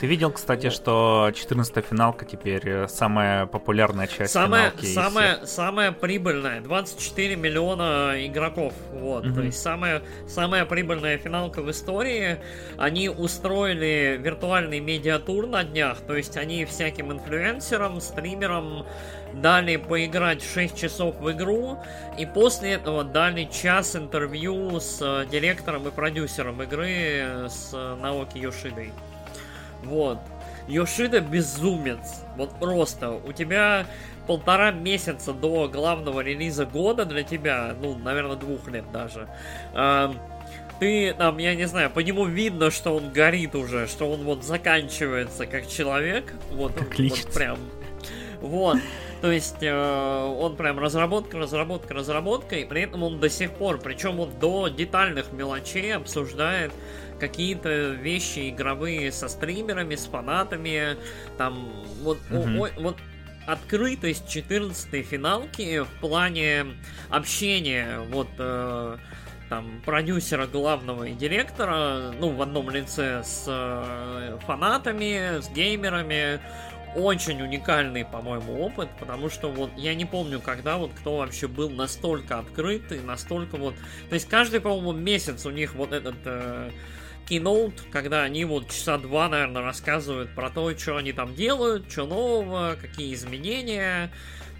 Ты видел, кстати, Вот. что 14 финалка теперь э, самая популярная часть Самая, финалки самая, самая прибыльная, 24 миллиона игроков, вот, Мгм. то есть самая, самая прибыльная финалка в истории. Они устроили виртуальный медиатур на днях, то есть они всяким инфлюенсерам, стримерам дали поиграть 6 часов в игру, и после этого дали час интервью с э, директором и продюсером игры, э, с Наоки Йошидой. Вот. Йошида безумец. Вот просто. У тебя полтора месяца до главного релиза года для тебя, ну, наверное, двух лет даже. Ам, ты там, я не знаю, по нему видно, что он горит уже, что он вот заканчивается как человек. Вот, Как вот личность. прям. Вот. То есть э, он прям разработка, разработка, разработка, и при этом он до сих пор, причем он до детальных мелочей обсуждает какие-то вещи игровые со стримерами, с фанатами, там вот, о- Мгм. о- вот открытость 14 финалки в плане общения вот э, там продюсера главного и директора, ну в одном лице с э, фанатами, с геймерами, очень уникальный, по-моему, опыт, потому что вот я не помню, когда вот кто вообще был настолько открытый, настолько вот... То есть каждый, по-моему, месяц у них вот этот э, киноут, когда они вот часа два, наверное, рассказывают про то, что они там делают, что нового, какие изменения,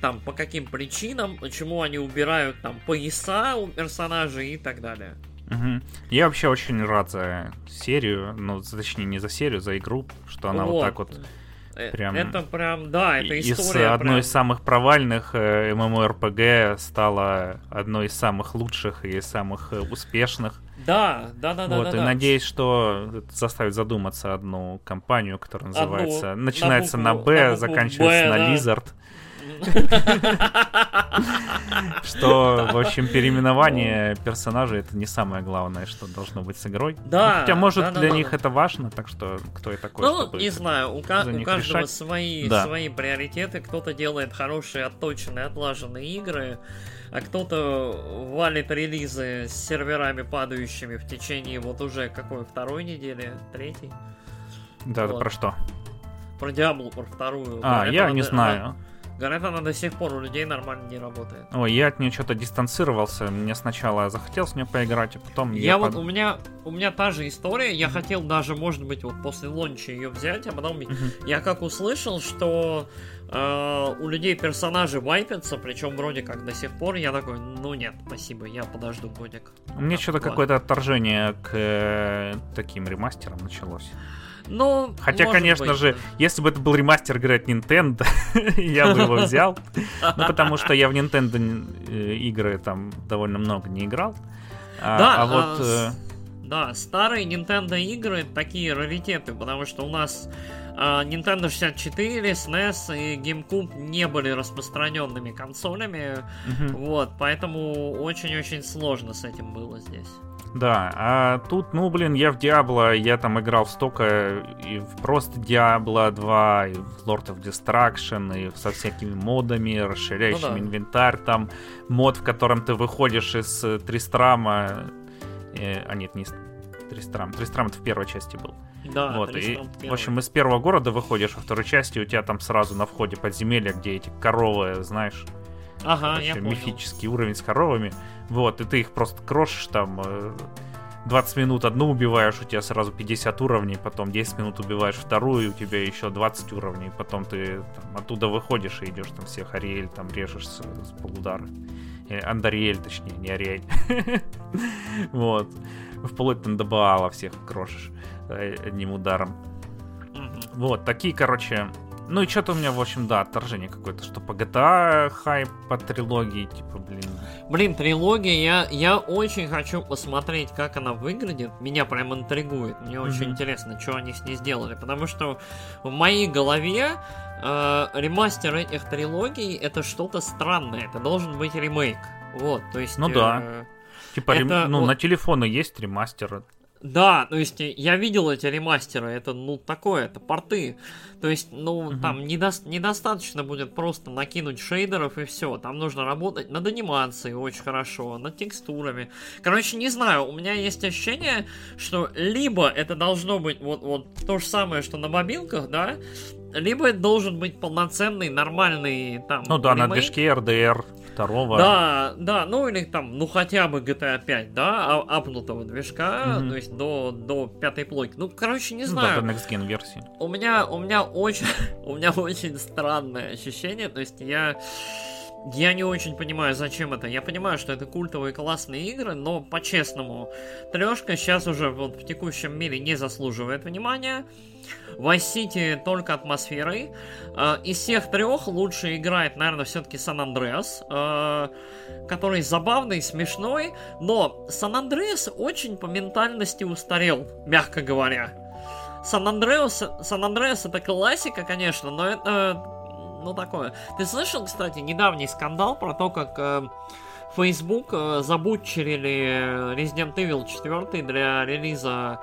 там, по каким причинам, почему они убирают там пояса у персонажей и так далее. Угу. Я вообще очень рад за серию, ну, точнее, не за серию, за игру, что она вот, вот так вот прям... Это прям, да, это история. Из одной прям... из самых провальных э, MMORPG стала одной из самых лучших и самых э, успешных. Да, да, да, да. Вот, да, и да. надеюсь, что это заставит задуматься одну компанию, которая называется. Одну, начинается на, букву, на Б, на заканчивается Б, на да. Lizard. Что, в общем, переименование персонажей это не самое главное, что должно быть с игрой. Да. Хотя, может, для них это важно, так что кто я такой, Ну, не знаю, у каждого свои приоритеты. Кто-то делает хорошие, отточенные, отлаженные игры, а кто-то валит релизы с серверами падающими в течение вот уже какой второй недели, третьей. Да, вот. про что? Про Диаблу, про вторую. А, я не знаю. Говорят, она до сих пор у людей нормально не работает. Ой, я от нее что-то дистанцировался. Мне сначала захотел с нее поиграть, а потом я, я вот под... у меня у меня та же история. Я хотел даже, может быть, вот после лонча ее взять, а потом uh-huh. я как услышал, что э, у людей персонажи вайпятся, причем вроде как до сих пор. Я такой, ну нет, спасибо, я подожду годик. У меня что-то какое-то отторжение к э, таким ремастерам началось. Ну, Хотя, конечно быть, же, если бы это был ремастер игры от Nintendo, [laughs] я бы его взял. Ну, потому что я в Nintendo э, игры там довольно много не играл. А, да, а вот... А, да, старые Nintendo игры такие раритеты, потому что у нас а, Nintendo 64, SNES и GameCube не были распространенными консолями. Угу. Вот, поэтому очень-очень сложно с этим было здесь. Да, а тут, ну, блин, я в Diablo, я там играл столько и в просто Diablo 2, и в Lord of Destruction, и со всякими модами, расширяющими ну, да. инвентарь, там мод, в котором ты выходишь из э, Тристрама, э, а нет, не Тристрам, Тристрам это в первой части был. Да, вот, и, в общем, из первого города выходишь, во второй части у тебя там сразу на входе подземелья, где эти коровы, знаешь, Ага, я понял. мифический уровень с коровами. Вот, и ты их просто крошишь там 20 э, минут одну убиваешь, у тебя сразу 50 уровней, потом 10 минут убиваешь вторую, у тебя еще 20 уровней, потом ты там, оттуда выходишь и идешь там всех Ариэль там режешь с, с полудара. Э, Андариэль, точнее, не Ариэль. [laughs] Вот. Вплоть там до Баала всех крошишь э, одним ударом. Вот, такие, короче, ну и что-то у меня, в общем, да, отторжение какое-то, что по GTA хайп по трилогии, типа, блин. Блин, трилогия, я, я очень хочу посмотреть, как она выглядит. Меня прям интригует. Мне mm-hmm. очень интересно, что они с ней сделали. Потому что в моей голове э, ремастер этих трилогий это что-то странное. Это должен быть ремейк. Вот, то есть... Ну да. Э, типа, это, рем... ну, вот... на телефоны есть ремастер. Да, то есть я видел эти ремастеры, это ну такое, это порты. То есть, ну, угу. там недо, недостаточно будет просто накинуть шейдеров и все. Там нужно работать над анимацией очень хорошо, над текстурами. Короче, не знаю, у меня есть ощущение, что либо это должно быть вот, вот то же самое, что на мобилках, да, либо это должен быть полноценный, нормальный там. Ну да, ремейк. на движке RDR второго. Да, да, ну или там, ну хотя бы GTA 5, да, а, апнутого движка, mm-hmm. то есть до, до пятой плойки. Ну, короче, не знаю. Ну, да, до Next Gen версии. У меня, у меня очень, [laughs] у меня очень странное ощущение, то есть я... Я не очень понимаю, зачем это. Я понимаю, что это культовые классные игры, но по-честному, трешка сейчас уже вот в текущем мире не заслуживает внимания. Vice City только атмосферой. Э, из всех трех лучше играет, наверное, все-таки San Andreas, э, который забавный, смешной, но San Andreas очень по ментальности устарел, мягко говоря. San Andreas, San Andreas это классика, конечно, но это, ну, такое. Ты слышал, кстати, недавний скандал про то, как э, Facebook э, забутчерили Resident Evil 4 для релиза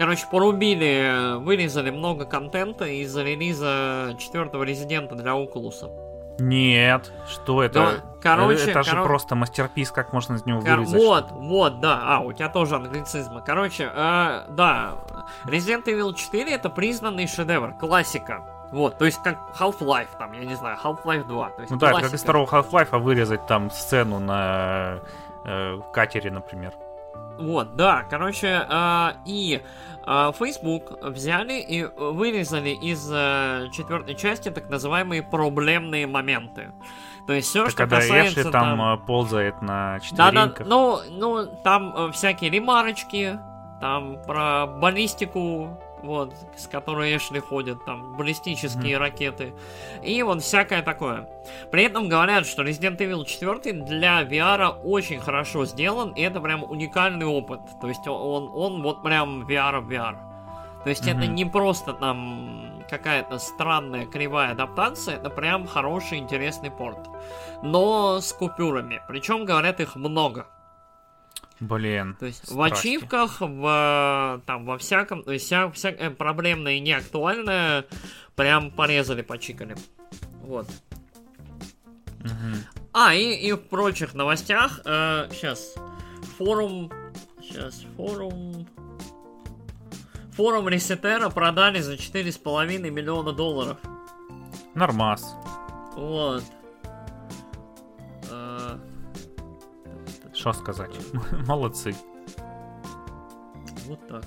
Короче, порубили, вырезали много контента из релиза четвертого резидента для Oculus. Нет, что это? Да, короче, это же коро... просто мастерпис, как можно из него вырезать. Вот, что вот, да. А, у тебя тоже англицизмы. Короче, э, да, Resident Evil 4 это признанный шедевр, классика. Вот, то есть как Half-Life, там, я не знаю, Half-Life 2. То есть ну да, как из второго Half-Life, а вырезать там сцену на э, катере, например. Вот, да, короче, э, и э, Facebook взяли и вырезали из э, четвертой части так называемые проблемные моменты. То есть все, Так что когда касается Эшли там, э, ползает на Да, да, четвереньках. ну, ну, там э, всякие ремарочки, там про баллистику, вот, с которой Эшли ходит, там, баллистические ракеты, и вот всякое такое. При этом говорят, что Resident Evil 4 для VR очень хорошо сделан, и это прям уникальный опыт. То есть он, он, вот прям VR в VR. То есть это Мгм. не просто там какая-то странная кривая адаптация, это прям хороший, интересный порт. Но с купюрами. Причем, говорят, их много. Блин. То есть в страсти. ачивках, в, там, во всяком, то есть вся, всякое проблемное и неактуальное прям порезали, почикали. Вот. Мгм. А, и, и в прочих новостях, сейчас, форум, сейчас, форум, форум Ресетера продали за 4,5 миллиона долларов. Нормас. Вот. Что сказать? [laughs] Молодцы. вот так.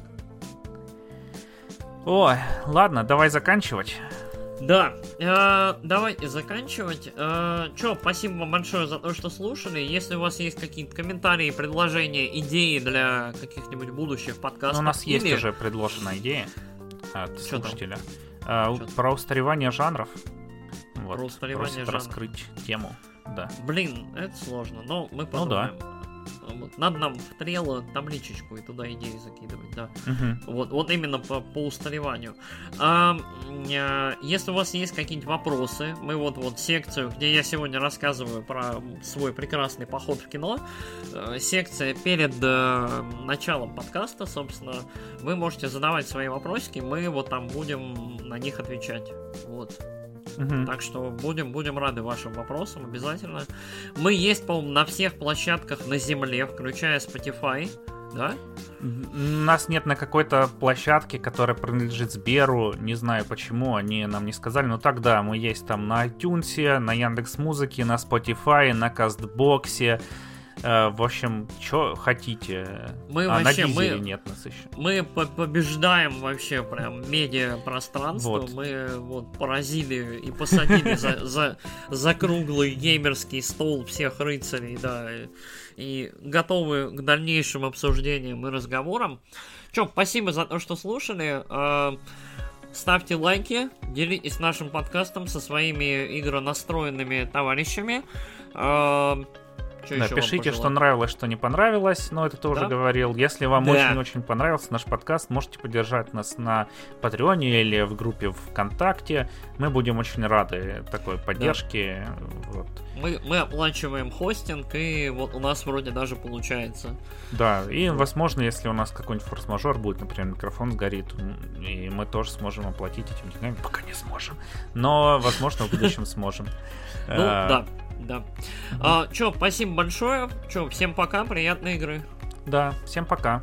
Ой, ладно, давай заканчивать. Да, э, давайте заканчивать. Э, Че, спасибо вам большое за то, что слушали. Если у вас есть какие-то комментарии, предложения, идеи для каких-нибудь будущих подкастов, Ну, у нас есть или- уже предложенная идея от Чё слушателя. Чё там? про устаревание жанров. Вот, Про устаревание жанров. раскрыть тему. Да. Блин, это сложно, но мы Ну да. Вот, Надо нам в трело табличечку и туда идеи закидывать, да. Мгм. Вот, вот именно по, по устареванию. А, э, если у вас есть какие-нибудь вопросы, мы вот вот секцию, где я сегодня рассказываю про свой прекрасный поход в кино, э, секция перед э, началом подкаста, собственно, вы можете задавать свои вопросики, мы вот там будем на них отвечать. Вот. Мгм. Так что будем, будем рады вашим вопросам обязательно. Мы есть, по-моему, на всех площадках на земле, включая Spotify. Да? Нас нет на какой-то площадке, которая принадлежит Сберу. Не знаю почему, они нам не сказали. Но тогда мы есть там на iTunes, на Яндекс Музыке, на Spotify, на Кастбоксе. Э, в общем, что хотите. Мы а вообще, на мы- нет нас еще. Мы по- побеждаем вообще прям медиа пространство. Вот. Мы вот поразили и посадили за, [laughs] за, за круглый геймерский стол всех рыцарей, да. И, и готовы к дальнейшим обсуждениям и разговорам. Че, спасибо за то, что слушали. Э, Ставьте лайки, делитесь нашим подкастом со своими игронастроенными товарищами. Э, чё Да, ещё вам пишите, что нравилось, что не понравилось, но это ты уже Да? говорил. Если вам Да. очень-очень понравился наш подкаст, можете поддержать нас на Патреоне или в группе ВКонтакте. Мы будем очень рады такой поддержке. Вот. Мы, мы оплачиваем хостинг, и вот у нас вроде даже получается. Да, и возможно, если у нас какой-нибудь форс-мажор будет, например, микрофон сгорит, и мы тоже сможем оплатить этим деньгами, пока не сможем. Но, возможно, в будущем сможем. Ну, Э, да, да. А, чё, спасибо большое. Чё, всем пока, приятной игры. Да, всем пока.